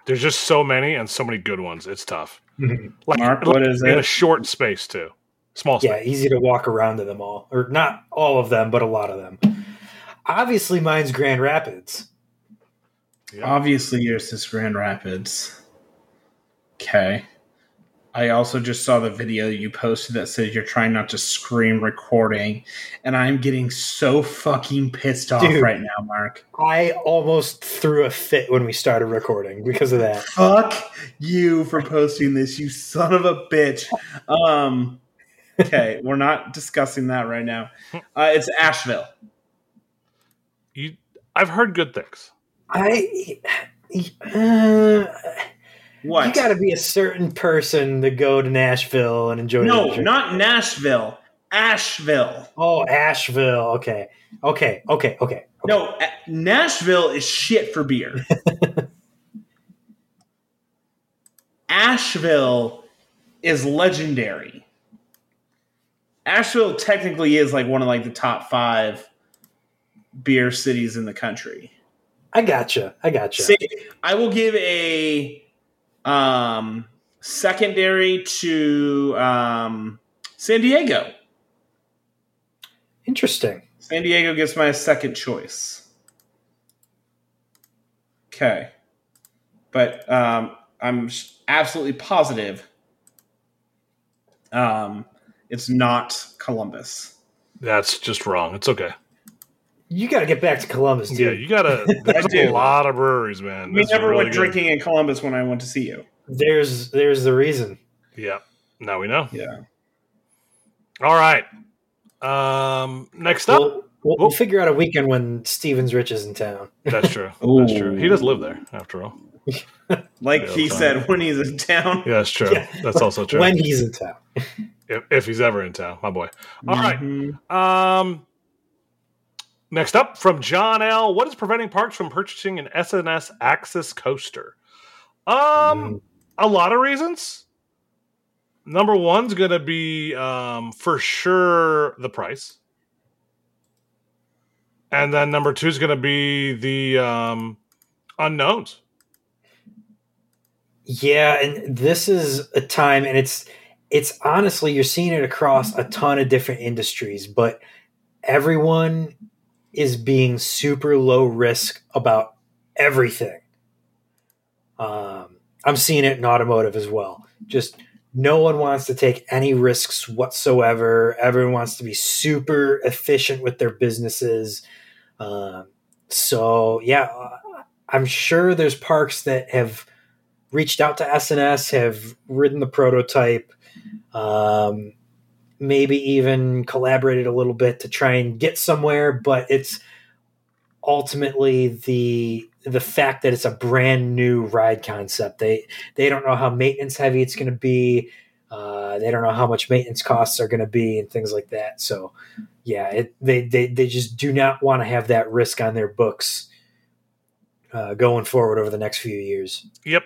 There's just so many and so many good ones. It's tough. Mm-hmm. Like, Mark, what is in a short space too. Small Yeah, easy to walk around to them all, or not all of them, but a lot of them. Obviously, mine's Grand Rapids. Yeah. Obviously, yours is Grand Rapids. Okay. I also just saw the video you posted that said you're trying not to scream recording, and I'm getting so fucking pissed off Dude. right now, Mark. I almost threw a fit when we started recording because of that. Fuck you for posting this, you son of a bitch. Um, okay, we're not discussing that right now. Uh, it's Asheville. You, I've heard good things. I, uh, What? you got to be a certain person to go to Nashville and enjoy. no, the not Nashville. Asheville. Oh, Asheville. Okay, okay, okay, okay. No, Nashville is shit for beer. Asheville is legendary. Asheville technically is like one of like the top five beer cities in the country. I gotcha. I gotcha. Say- I will give a um, secondary to um, San Diego. Interesting. San Diego gets my second choice. Okay. But um, I'm absolutely positive um, it's not Columbus. That's just wrong. It's okay. You got to get back to Columbus, dude. Yeah, you gotta. There's a lot of breweries, man. We It's never really went good. drinking in Columbus when I went to see you. There's there's the reason. Yeah. Now we know. Yeah. All right. Um. Next up. We'll, we'll, we'll figure out a weekend when Stevens Rich is in town. That's true. That's true. He does live there, after all. Like Yeah, he fine. said when he's in town. Yeah, that's true. Yeah. That's also true. When he's in town. if, if he's ever in town, my boy. All right. Mhm. Um, next up from John L. What is preventing Parks from purchasing an S&S Axis coaster? Um, Mm. a lot of reasons. Number one's going to be um, for sure the price, and then number two is going to be the um, unknowns. Yeah, and this is a time, and it's it's honestly you're seeing it across a ton of different industries, but everyone is being super low risk about everything. Um, I'm seeing it in automotive as well. Just no one wants to take any risks whatsoever. Everyone wants to be super efficient with their businesses. Um, so yeah, I'm sure there's parks that have reached out to S&S, have ridden the prototype, um, maybe even collaborated a little bit to try and get somewhere. But it's ultimately the the fact that it's a brand new ride concept. They they don't know how maintenance heavy it's going to be. Uh, they don't know how much maintenance costs are going to be and things like that. So, yeah, it, they, they they just do not want to have that risk on their books uh, going forward over the next few years. Yep.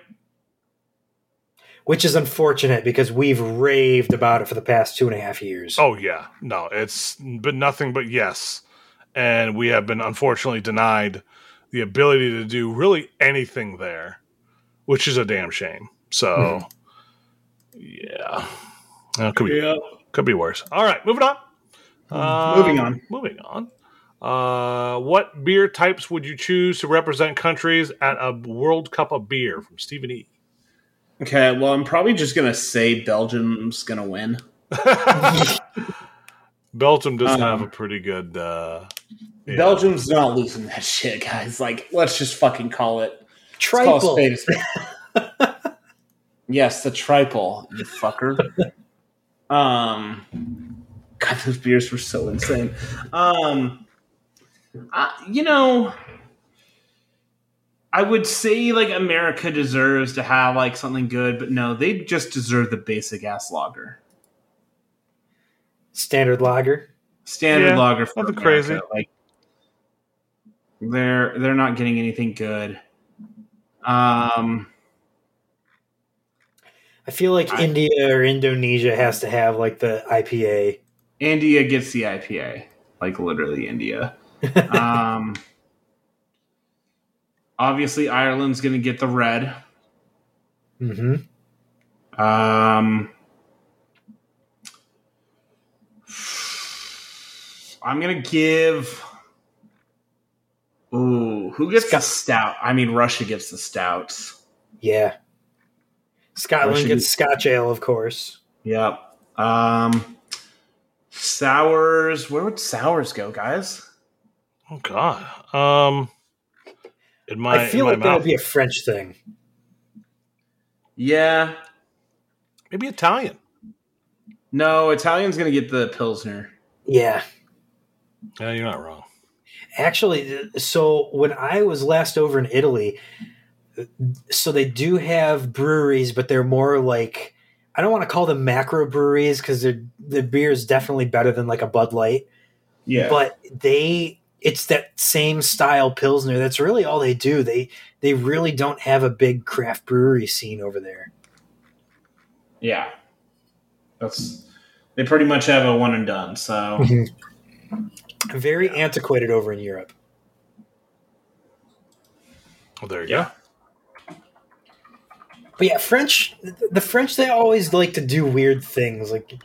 Which is unfortunate because we've raved about it for the past two and a half years. Oh yeah, no, it's been nothing but yes, and we have been unfortunately denied the ability to do really anything there, which is a damn shame. So, yeah, Uh, could be Yeah. could be worse. All right, moving on. Um, Moving on. Moving on. Uh, what beer types would you choose to represent countries at a World Cup of beer? From Stephen E. Okay, well, I'm probably just gonna say Belgium's gonna win. Belgium does Um, have a pretty good. Uh, yeah. Belgium's not losing that shit, guys. Like, let's just fucking call it. Let's call a Triple. spade a spade. yes, the triple, you fucker. um, God, those beers were so insane. Um, I, you know, I would say like America deserves to have like something good, but no, they just deserve the basic ass lager. Standard lager. standard Yeah, lager for nothing America. crazy. Like they're they're not getting anything good. Um, I feel like I- India or Indonesia has to have like the IPA. India gets the IPA, like literally India. um, obviously Ireland's going to get the red. hmm Um, I'm gonna give. Ooh, who gets the stout? I mean, Russia gets the stouts. Yeah. Scotland Russia gets gets- Scotch ale, of course. Yep. Um, sours. Where would sours go, guys? Oh God. Um, in my I feel in my like that would be a French thing. Yeah. maybe Italian. No, Italian's gonna get the pilsner. Yeah. Yeah, you're not wrong. Actually, so when I was last over in Italy, so they do have breweries, but they're more like I don't want to call them macro breweries because the beer is definitely better than like a Bud Light. Yeah. but they it's that same style pilsner that's really all they do they they really don't have a big craft brewery scene over there yeah. That's. They pretty much have a one and done. So. Mm-hmm. very antiquated over in europe Well, there you Yeah. but yeah french the french they always like to do weird things like shit,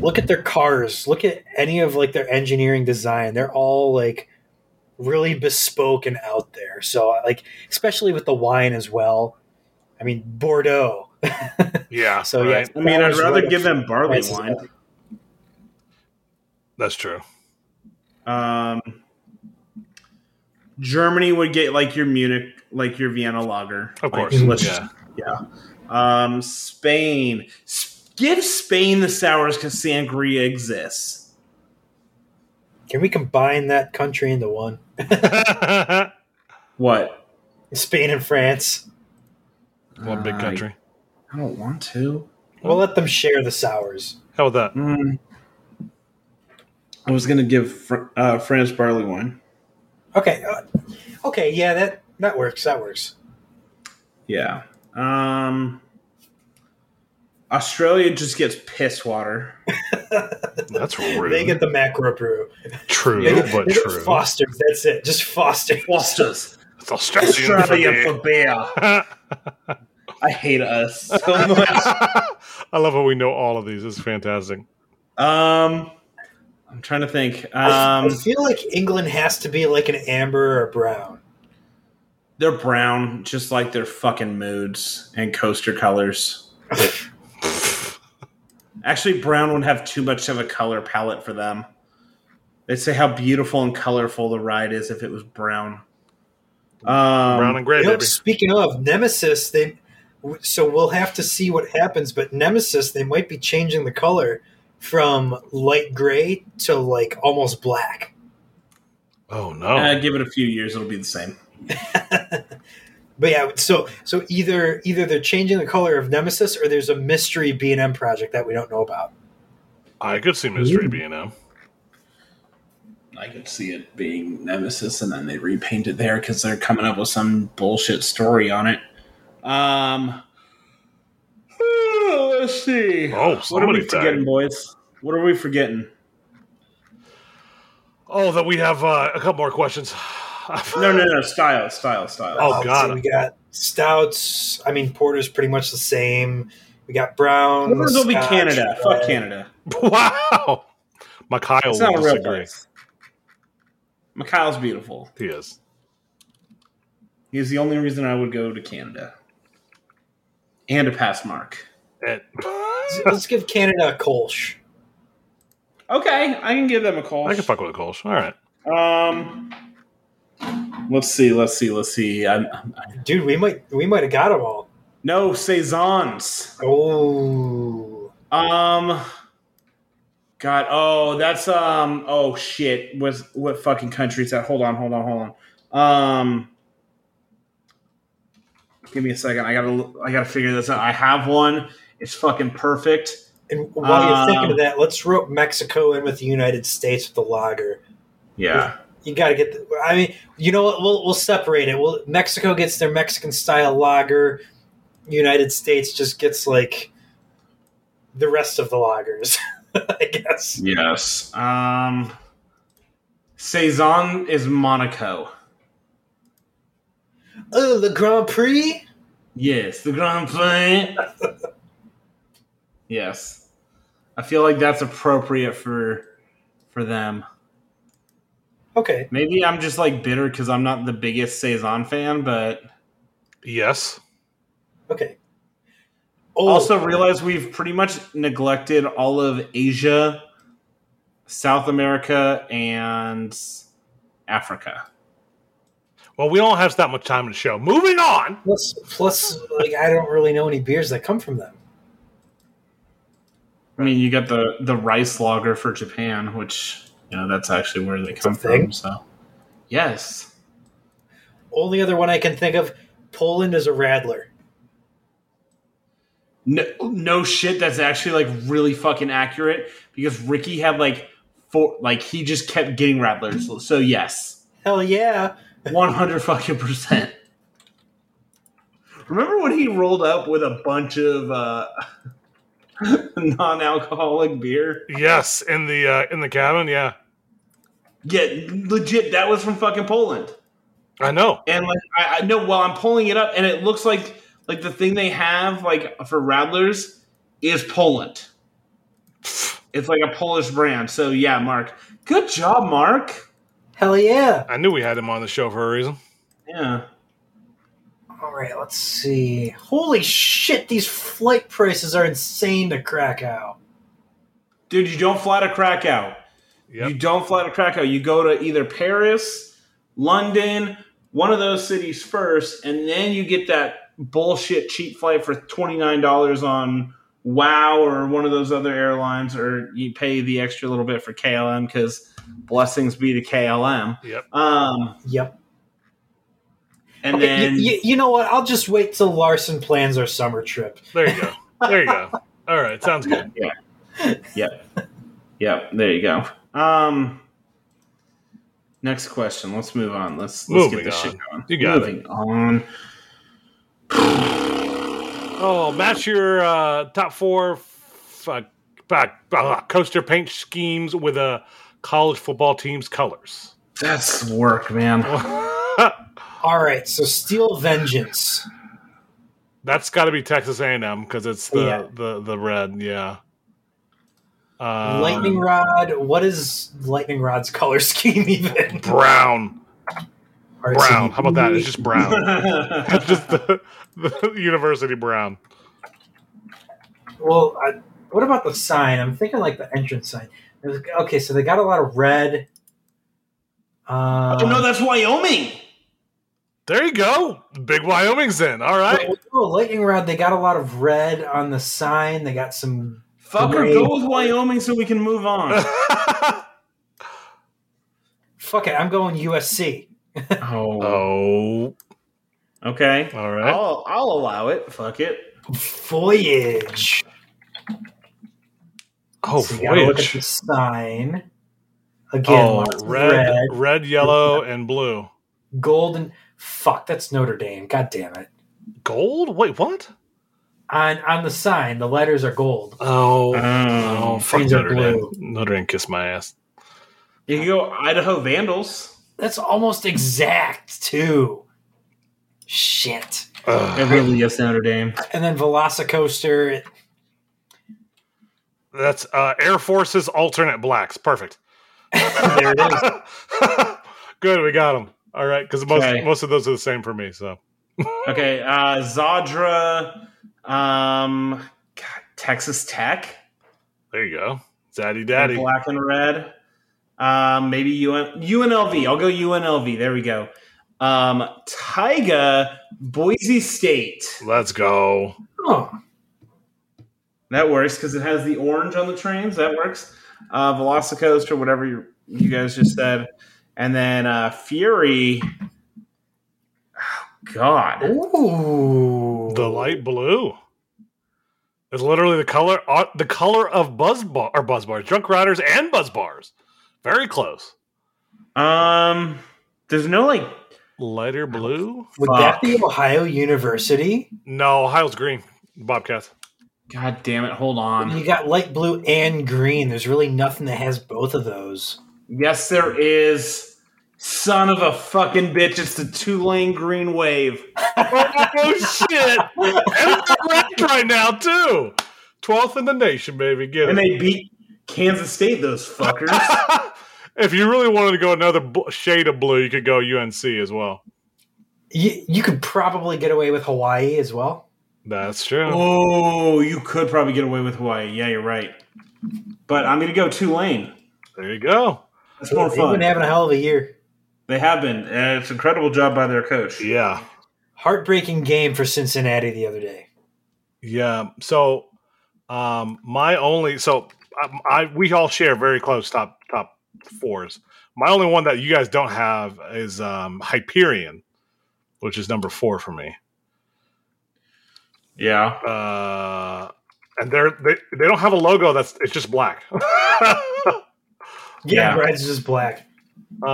look at their cars look at any of like their engineering design they're all like really bespoke and out there so like especially with the wine as well i mean bordeaux. Yeah. So, so yeah. I mean, I'd rather right give them barley wine. up. That's true. Um, Germany would get like your Munich, like your Vienna lager. Of Like, course. let's yeah. yeah. Um, Spain, S- give Spain the sours because sangria exists. Can we combine that country into one? What? Spain and France. One big Uh, country. I don't want to. We'll let them share the sours. How about that? Mm. I was gonna give Fr- uh, France barley wine. Okay. Uh, okay. Yeah, that that works. That works. Yeah. Um, Australia just gets piss water. That's rude. They get the macro brew. true, They get, but they true. Fosters. That's it. Just Fosters. Fosters. It's Australian for Australia for beer. I hate us so much. I love how we know all of these. It's fantastic. Um, I'm trying to think. I, Um, I feel like England has to be like an amber or a brown. They're brown, just like their fucking moods and coaster colors. Actually, brown would have too much of a color palette for them. They'd say how beautiful and colorful the ride is if it was brown. Um, Brown and gray, You know, baby. speaking of Nemesis, they so we'll have to see what happens. But Nemesis, they might be changing the color from light gray to like almost black. Oh no. uh, give it a few years, it'll be the same. But yeah, so so either either they're changing the color of Nemesis or there's a mystery B and M project that we don't know about. I could see mystery being them. I could see it being Nemesis, and then they repaint it there because they're coming up with some bullshit story on it. Um, let's see. Oh, what are somebody we forgetting, tagged. boys? What are we forgetting? Oh, that we have uh, a couple more questions. No, no, no. Style, style, style. Oh, God. see, we got stouts. I mean, porter's pretty much the same. We got brown. Porters will be Canada. red. Fuck Canada. wow. Mikhail It's not a will real disagree. place. Mikhail's beautiful. He is. He's the only reason I would go to Canada. And a pass mark. And- Let's give Canada a Kolsch. Okay, I can give them a call. I can fuck with a Kolsch. All right. Um, let's see, let's see, let's see. I'm, I'm, Dude, we might we might have got them all. no saisons. Oh, Um, God, oh, that's um, oh shit. Was what fucking country is that? Hold on, hold on, hold on. Um, give me a second. I gotta, I gotta figure this out. I have one. It's fucking perfect. and while you're thinking Um, of that, let's rope Mexico in with the United States with the lager. Yeah. You got to get. The, I mean, you know what? We'll we'll separate it. We'll, Mexico gets their Mexican style lager. United States just gets like the rest of the lagers, I guess. Yes. Um, saison is Monaco. Oh, the Grand Prix. Yes, the Grand Prix. yes, I feel like that's appropriate for for them. Okay, Maybe I'm just like bitter because I'm not the biggest saison fan, but Yes. okay. Oh, also realize we've pretty much neglected all of Asia, South America, and Africa. Well, we don't have that much time in the show. Moving on. plus plus like I don't really know any beers that come from them. I mean, you got the the rice lager for Japan, which you know that's actually where they a come from. So, yes. Only other one I can think of. Poland is a Radler. No, no shit. That's actually like really fucking accurate because Ricky had like four, like he just kept getting Radlers. So, so yes, Hell yeah! one hundred fucking percent. Remember when he rolled up with a bunch of uh, non-alcoholic beer? Yes, in the uh, in the cabin. Yeah, Yeah, legit. That was from fucking Poland. I know. And like I, I know, while I'm pulling it up, and it looks like like the thing they have like for Radlers is Poland. It's like a Polish brand. So yeah, Mark. Good job, Mark. Hell yeah! I knew we had him on the show for a reason. Yeah. All right, let's see. Holy shit! These flight prices are insane to Krakow. Dude, you don't fly to Krakow. Yep. You don't fly to Krakow. You go to either Paris, London, one of those cities first, and then you get that bullshit cheap flight for $29 on WoW or one of those other airlines, or you pay the extra little bit for KLM because blessings be to KLM. Yep. Um, Yep. And Okay, then you, you know what? I'll just wait till Larson plans our summer trip. There you go. There you go. All right, sounds good. Yeah. Yep. Yep. There you go. Um. Next question. Let's move on. Let's let's Moving get this on. shit going. You got Moving on. Oh, match your uh, top four f- uh, back, uh, coaster paint schemes with a college football team's colors. That's work, man. All right, so Steel Vengeance. That's got to be Texas A&M because it's the, Yeah. the the red. Yeah. Um, Lightning Rod. What is Lightning Rod's color scheme even? brown. Brown. How about that? It's just brown. it's just the, the university brown. Well, I, what about the sign? I'm thinking like the entrance sign. There's- Okay, so they got a lot of red. Uh, oh no, that's Wyoming. There you go. Big Wyoming's in. All right. Oh, lightning rod. They got a lot of red on the sign. They got some. Fucker, Great. go with Wyoming so we can move on. Fuck it, I'm going USC. oh, oh. okay. All right. I'll I'll allow it. Fuck it. Voyage. Oh, So you look at the voyage. sign. Oh, Again, Oh, red, red, red, yellow, and blue. golden. Fuck, that's Notre Dame. God damn it. Gold? Wait, what? On on the sign, the letters are gold. Oh, Oh. oh, fuck Trains are Notre Dame. blue. Notre Dame kissed my ass. You can go Idaho Vandals. That's almost exact too. Shit. Ugh. It really is Notre Dame. And then Velocicoaster. That's uh, Air Force's alternate blacks. Perfect. There it is. Good, we got them. All right, because most Okay. most of those are the same for me. So Okay, uh, Zadra, um, God, Texas Tech, there you go, Zaddy Daddy. black and red. Um, maybe UN, UNLV. I'll go UNLV. There we go. Um, Taiga, Boise State. Let's go. Oh, That works because it has the orange on the trains. That works. Uh, Velocicoaster, whatever you, you guys just said, and then uh, Fury. Oh God. ooh. The light blue. It's literally the color uh, the color of buzz bar or buzz bars, drunk riders and buzz bars. Very close. Um, there's no like. Lighter blue? Would Fuck. that be Ohio University? No, Ohio's green. Bobcats. God damn it! Hold on. You got light blue and green. There's really nothing that has both of those. Yes, there is. Son of a fucking bitch! It's the Tulane Green Wave. oh shit! And they're ranked right now too. Twelfth in the nation, baby. Get And it. they beat Kansas State, those fuckers. if you really wanted to go another bl- shade of blue, you could go UNC as well. You, you could probably get away with Hawaii as well. That's true. oh, you could probably get away with Hawaii. Yeah, you're right. But I'm going to go Tulane. There you go. That's more They've been having a hell of a year. They have been. And it's an incredible job by their coach. Yeah. Heartbreaking game for Cincinnati the other day. Yeah. So, um, my only so I, I we all share very close top top fours. My only one that you guys don't have is um, Hyperion, which is number four for me. Yeah. Uh, and they're they, they don't have a logo that's it's just black. Yeah. Red's just black. uh,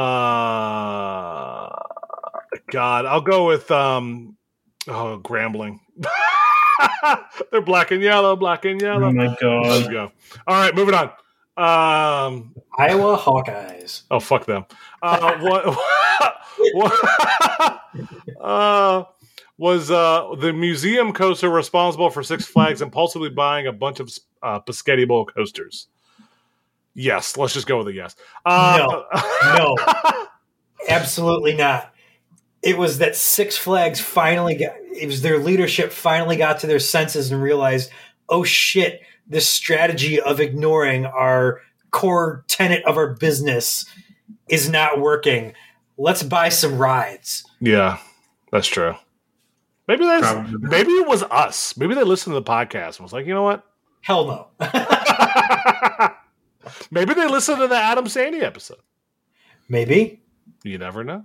God, I'll go with um, oh, Grambling. they're black and yellow, black and yellow. Oh my There god. you go. All right, moving on. Um, Iowa Hawkeyes. oh fuck them. Uh, what? what uh, was uh, the museum coaster responsible for Six Flags impulsively buying a bunch of uh, Pescetti Bowl coasters? Yes, let's just go with a yes. Uh, No, absolutely not. It was that Six Flags finally got. It was their leadership finally got to their senses and realized, oh shit, this strategy of ignoring our core tenet of our business is not working. Let's buy some rides. yeah, that's true. Maybe that's Probably. maybe it was us. Maybe they listened to the podcast and was like, you know what? Hell no. maybe they listened to the Adam Sandy episode. Maybe. You never know.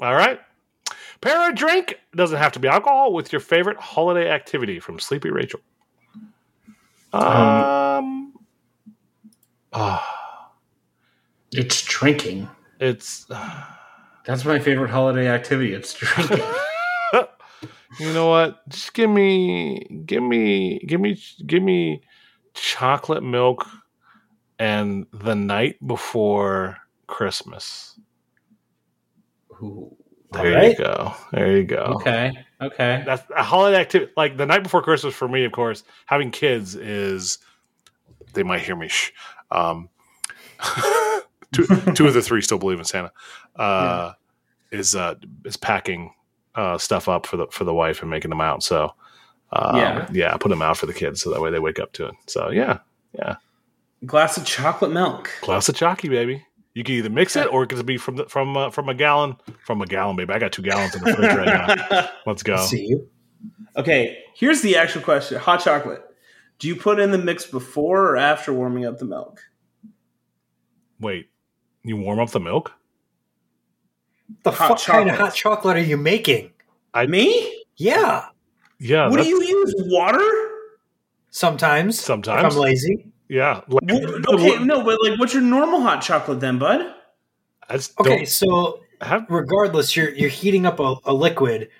All right. Pair a drink doesn't have to be alcohol with your favorite holiday activity from Sleepy Rachel. Um, ah, It's drinking. it's That's my favorite holiday activity. It's drinking. you know what? Just give me, give me, give me, give me chocolate milk and the night before Christmas. Ooh. There you go. There you go. Okay. Okay. That's a holiday activity. Like the night before Christmas for me, of course, having kids is they might hear me. Shh. Um, two, two of the three still believe in Santa. Uh, is uh is packing uh stuff up for the for the wife and making them out. So um, Yeah. yeah, put them out for the kids so that way they wake up to it. So yeah, yeah, Glass of chocolate milk. glass of chalky, baby. You can either mix it or it can be from the, from uh, from a gallon from a gallon, baby. I got two gallons in the fridge right now. Let's go. See you. okay, here's the actual question: hot chocolate. Do you put in the mix before or after warming up the milk? Wait, you warm up the milk? The Hot fuck kind of hot chocolate are you making? I Me? Yeah, Yeah, what do you use? Water? sometimes. Sometimes. if I'm lazy. Yeah. Like, Wh- Okay, no, but like, what's your normal hot chocolate then, bud? I Okay, so have regardless, you're you're heating up a, a liquid,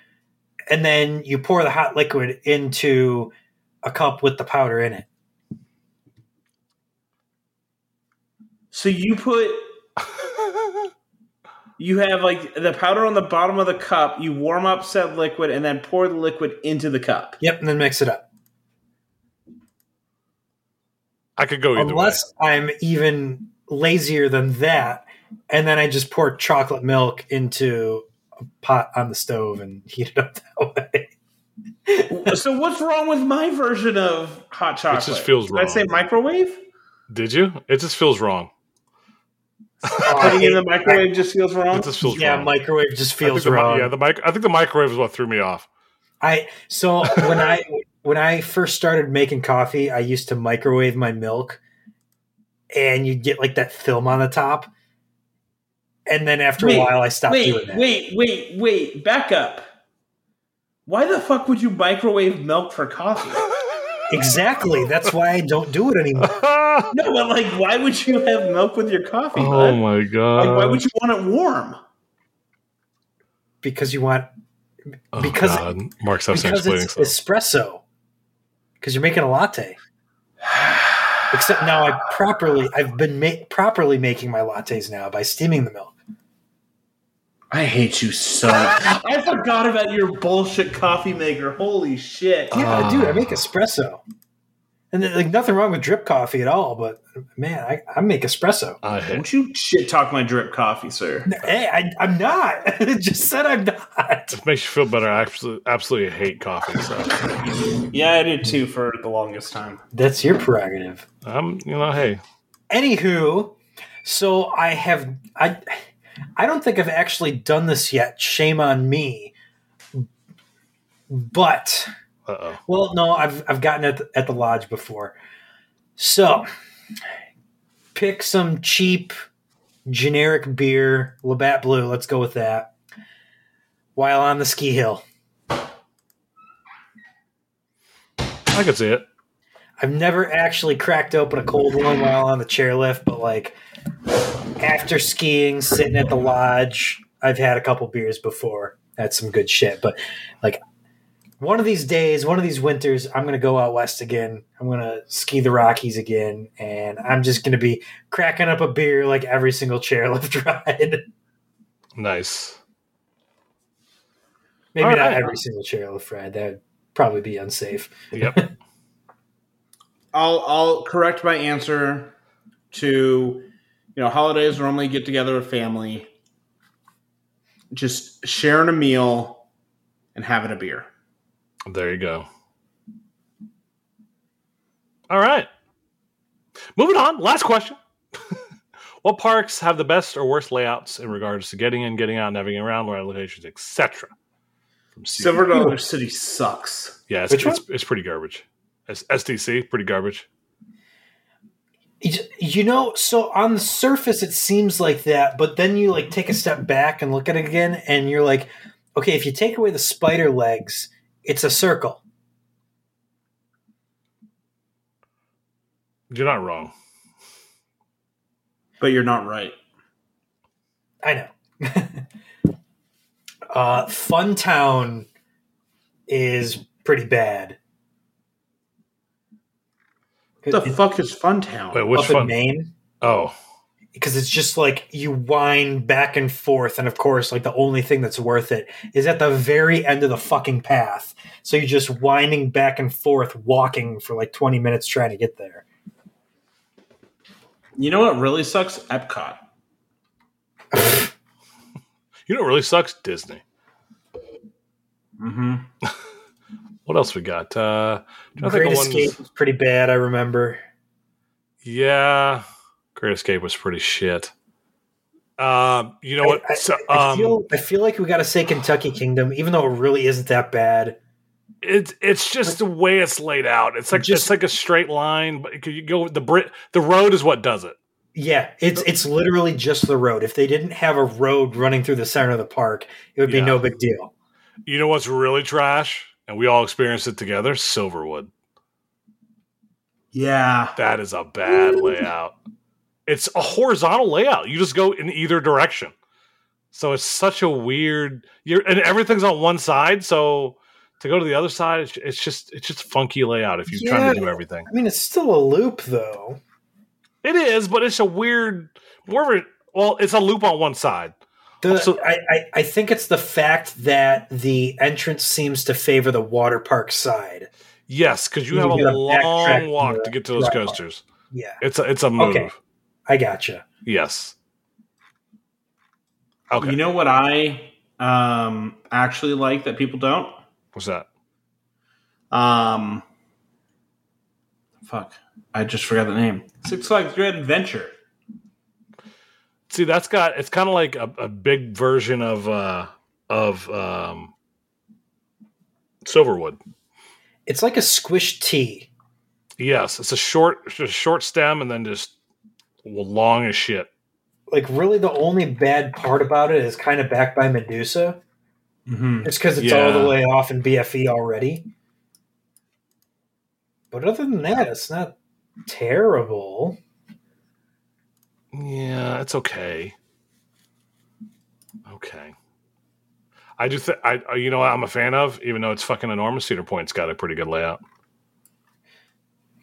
and then you pour the hot liquid into a cup with the powder in it. So you put you have like the powder on the bottom of the cup. You warm up said liquid and then pour the liquid into the cup. Yep, and then mix it up. I could go either Unless I'm even lazier than that, and then I just pour chocolate milk into a pot on the stove and heat it up that way. so what's wrong with my version of hot chocolate? It just feels Did I say microwave? Did you? It just feels wrong. Putting it in the microwave just feels wrong. It just feels yeah, wrong. microwave just I think feels the wrong. Yeah, the mic. I think the microwave is what threw me off. I so when I when I first started making coffee, I used to microwave my milk, and you'd get like that film on the top. And then after Wait, a while, I stopped doing that. wait, wait, wait. Back up. Why the fuck would you microwave milk for coffee? Exactly. That's why I don't do it anymore. oh No, but like, why would you have milk with your coffee? Oh bud? my god! Like, why would you want it warm? Because you want Oh, because- God. Mark's upstairs because explaining it's stuff. espresso. Because you're making a latte. Except now I properly I've been ma- properly making my lattes now by steaming the milk. I hate you so. I forgot about your bullshit coffee maker. Holy shit. Yeah, Ah. dude, I make espresso. And then, like nothing wrong with drip coffee at all, but man, I, I make espresso. I hate. Don't you shit talk my drip coffee, sir. Hey, I, I'm not. Just said I'm not. It makes you feel better. I absolutely, absolutely hate coffee. So Yeah, I did too for the longest time. That's your prerogative. I'm, you know, hey, Anywho, so I have I I don't think I've actually done this yet. Shame on me. But uh oh. well, no, I've I've gotten it at the lodge before. So pick some cheap generic beer, Labatt Blue. Let's go with that. While on the ski hill, I could see it. I've never actually cracked open a cold one while on the chairlift, but like after skiing, sitting at the lodge, I've had a couple beers before. That's some good shit. But like one of these days, one of these winters, I'm gonna go out west again. I'm gonna ski the Rockies again, and I'm just gonna be cracking up a beer like every single chairlift ride. Nice. Maybe All not right. every single chairlift ride. That would probably be unsafe. Yep. I'll I'll correct my answer to you know holidays normally get together with family, just sharing a meal and having a beer. There you go. All right. Moving on. Last question. what parks have the best or worst layouts in regards to getting in, getting out, navigating around, where locations, etc.? Silver Dollar City sucks. Yeah, it's, it's, it's pretty garbage. S- SDC, pretty garbage. You know, so on the surface it seems like that, but then you like take a step back and look at it again, and you're like, okay, if you take away the spider legs, it's a circle. You're not wrong. But you're not right. I know. uh, Funtown is pretty bad. What the fuck is Funtown? Wait, which Up in? Maine, Oh, because it's just like you wind back and forth, and of course, like the only thing that's worth it is at the very end of the fucking path. So you're just winding back and forth, walking for like 20 minutes trying to get there. You know what really sucks? Epcot. You know what really sucks? Disney. Mm-hmm. What else we got? Uh, trying think Great ones- Escape was pretty bad. I remember. Yeah, Great Escape was pretty shit. Um, you know what? I, So, I um, feel I feel like we got to say Kentucky Kingdom, even though it really isn't that bad. it's it's just the way it's laid out. It's like Just- it's like a straight line, but you go the Brit? The road is what does it. Yeah, it's it's literally just the road. If they didn't have a road running through the center of the park, it would be Yeah. no big deal. You know what's really trash, and we all experienced it together. Silverwood. Yeah. That is a bad layout. It's a horizontal layout. You just go in either direction. So it's such a weird. You're and everything's on one side. So to go to the other side, it's, it's just it's just funky layout if you're trying to do everything. I mean, it's still a loop though. It is, but it's a weird. More of a well, it's a loop on one side. The, So- I, I, I think it's the fact that the entrance seems to favor the water park side. Yes, because you You have a long walk to to get to those coasters. Yeah, It's a it's a move. Okay. I gotcha. Yes. Okay. You know what I um actually like that people don't? What's that? Um fuck. I just forgot the name. Six Flags Great Adventure. See, that's got it's kind of like a, a big version of uh of um Silverwood. It's like a squish tea. Yes, it's a short it's a short stem and then just long as shit. Like really, the only bad part about it is kind of backed by Medusa. Mm-hmm. It's because it's all the way off in BFE already. But other than that, it's not terrible. Yeah, it's okay. Okay. I do think I uh, you know what I'm a fan of, even though it's fucking enormous. Cedar Point's got a pretty good layout.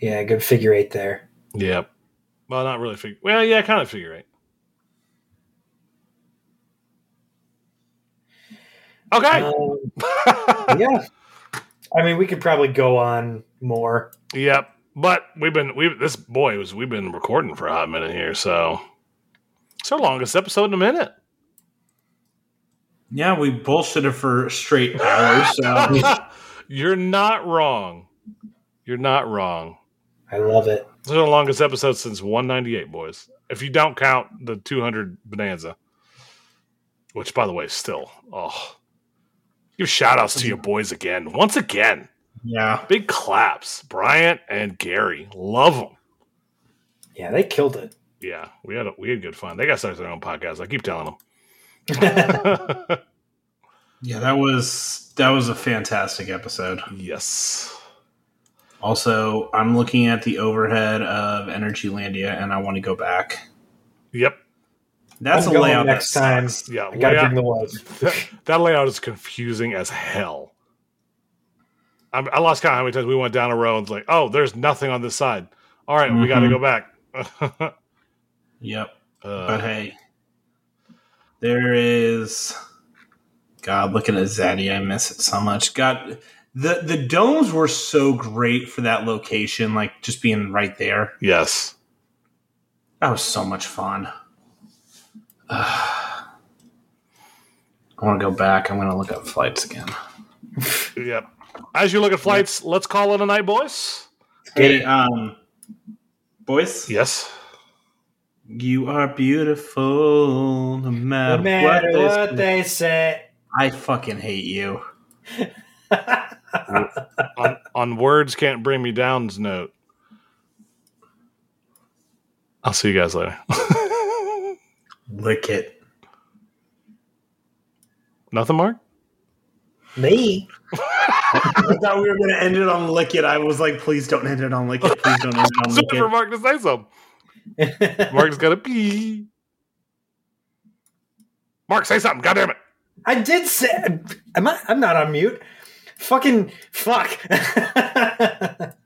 Yeah, good figure eight there. Yep. Well, not really figure. Well, yeah, kind of figure eight. Okay. Um, yeah. I mean, we could probably go on more. Yep. But we've been we this boy was we've been recording for a hot minute here, so it's our longest episode in a minute. Yeah, we bullshitted for straight hours. So You're not wrong. You're not wrong. I love it. This is the longest episode since 198, boys. If you don't count the 200 Bonanza, which, by the way, still, oh, give shout outs to your boys again. Once again, yeah. big claps. Bryant and Gary, love them. Yeah, they killed it. Yeah, we had a, we had good fun. They got to start their own podcast. I keep telling them. Yeah, that was that was a fantastic episode. yes. Also, I'm looking at the overhead of Energylandia and I want to go back. Yep. That's I'm a layout next that time. sucks. Yeah. I gotta layout- bring the was. that, that layout is confusing as hell. I, I lost count how many times we went down a row and it's like, oh, there's nothing on this side. All right, we got to go back. Yep. Uh, But hey, there is. God, looking at Zaddy, I miss it so much. God, the the domes were so great for that location, like just being right there. yes. That was so much fun. I want to go back. I'm going to look up flights again. Yep. As you look at flights, let's call it a night, boys. Hey, um, boys, Yes. you are beautiful no matter, No matter what, what they they say. I fucking hate you. on, on words can't bring me down's note. I'll see you guys later. Lick it. Nothing, Mark? Me? I thought we were going to end it on lick it. I was like, please don't end it on lick it. Please don't end it on lick waiting for. Mark to say something. Mark's got to pee. Mark, say something. God damn it. I did say. Am I? I'm not on mute. Fucking fuck.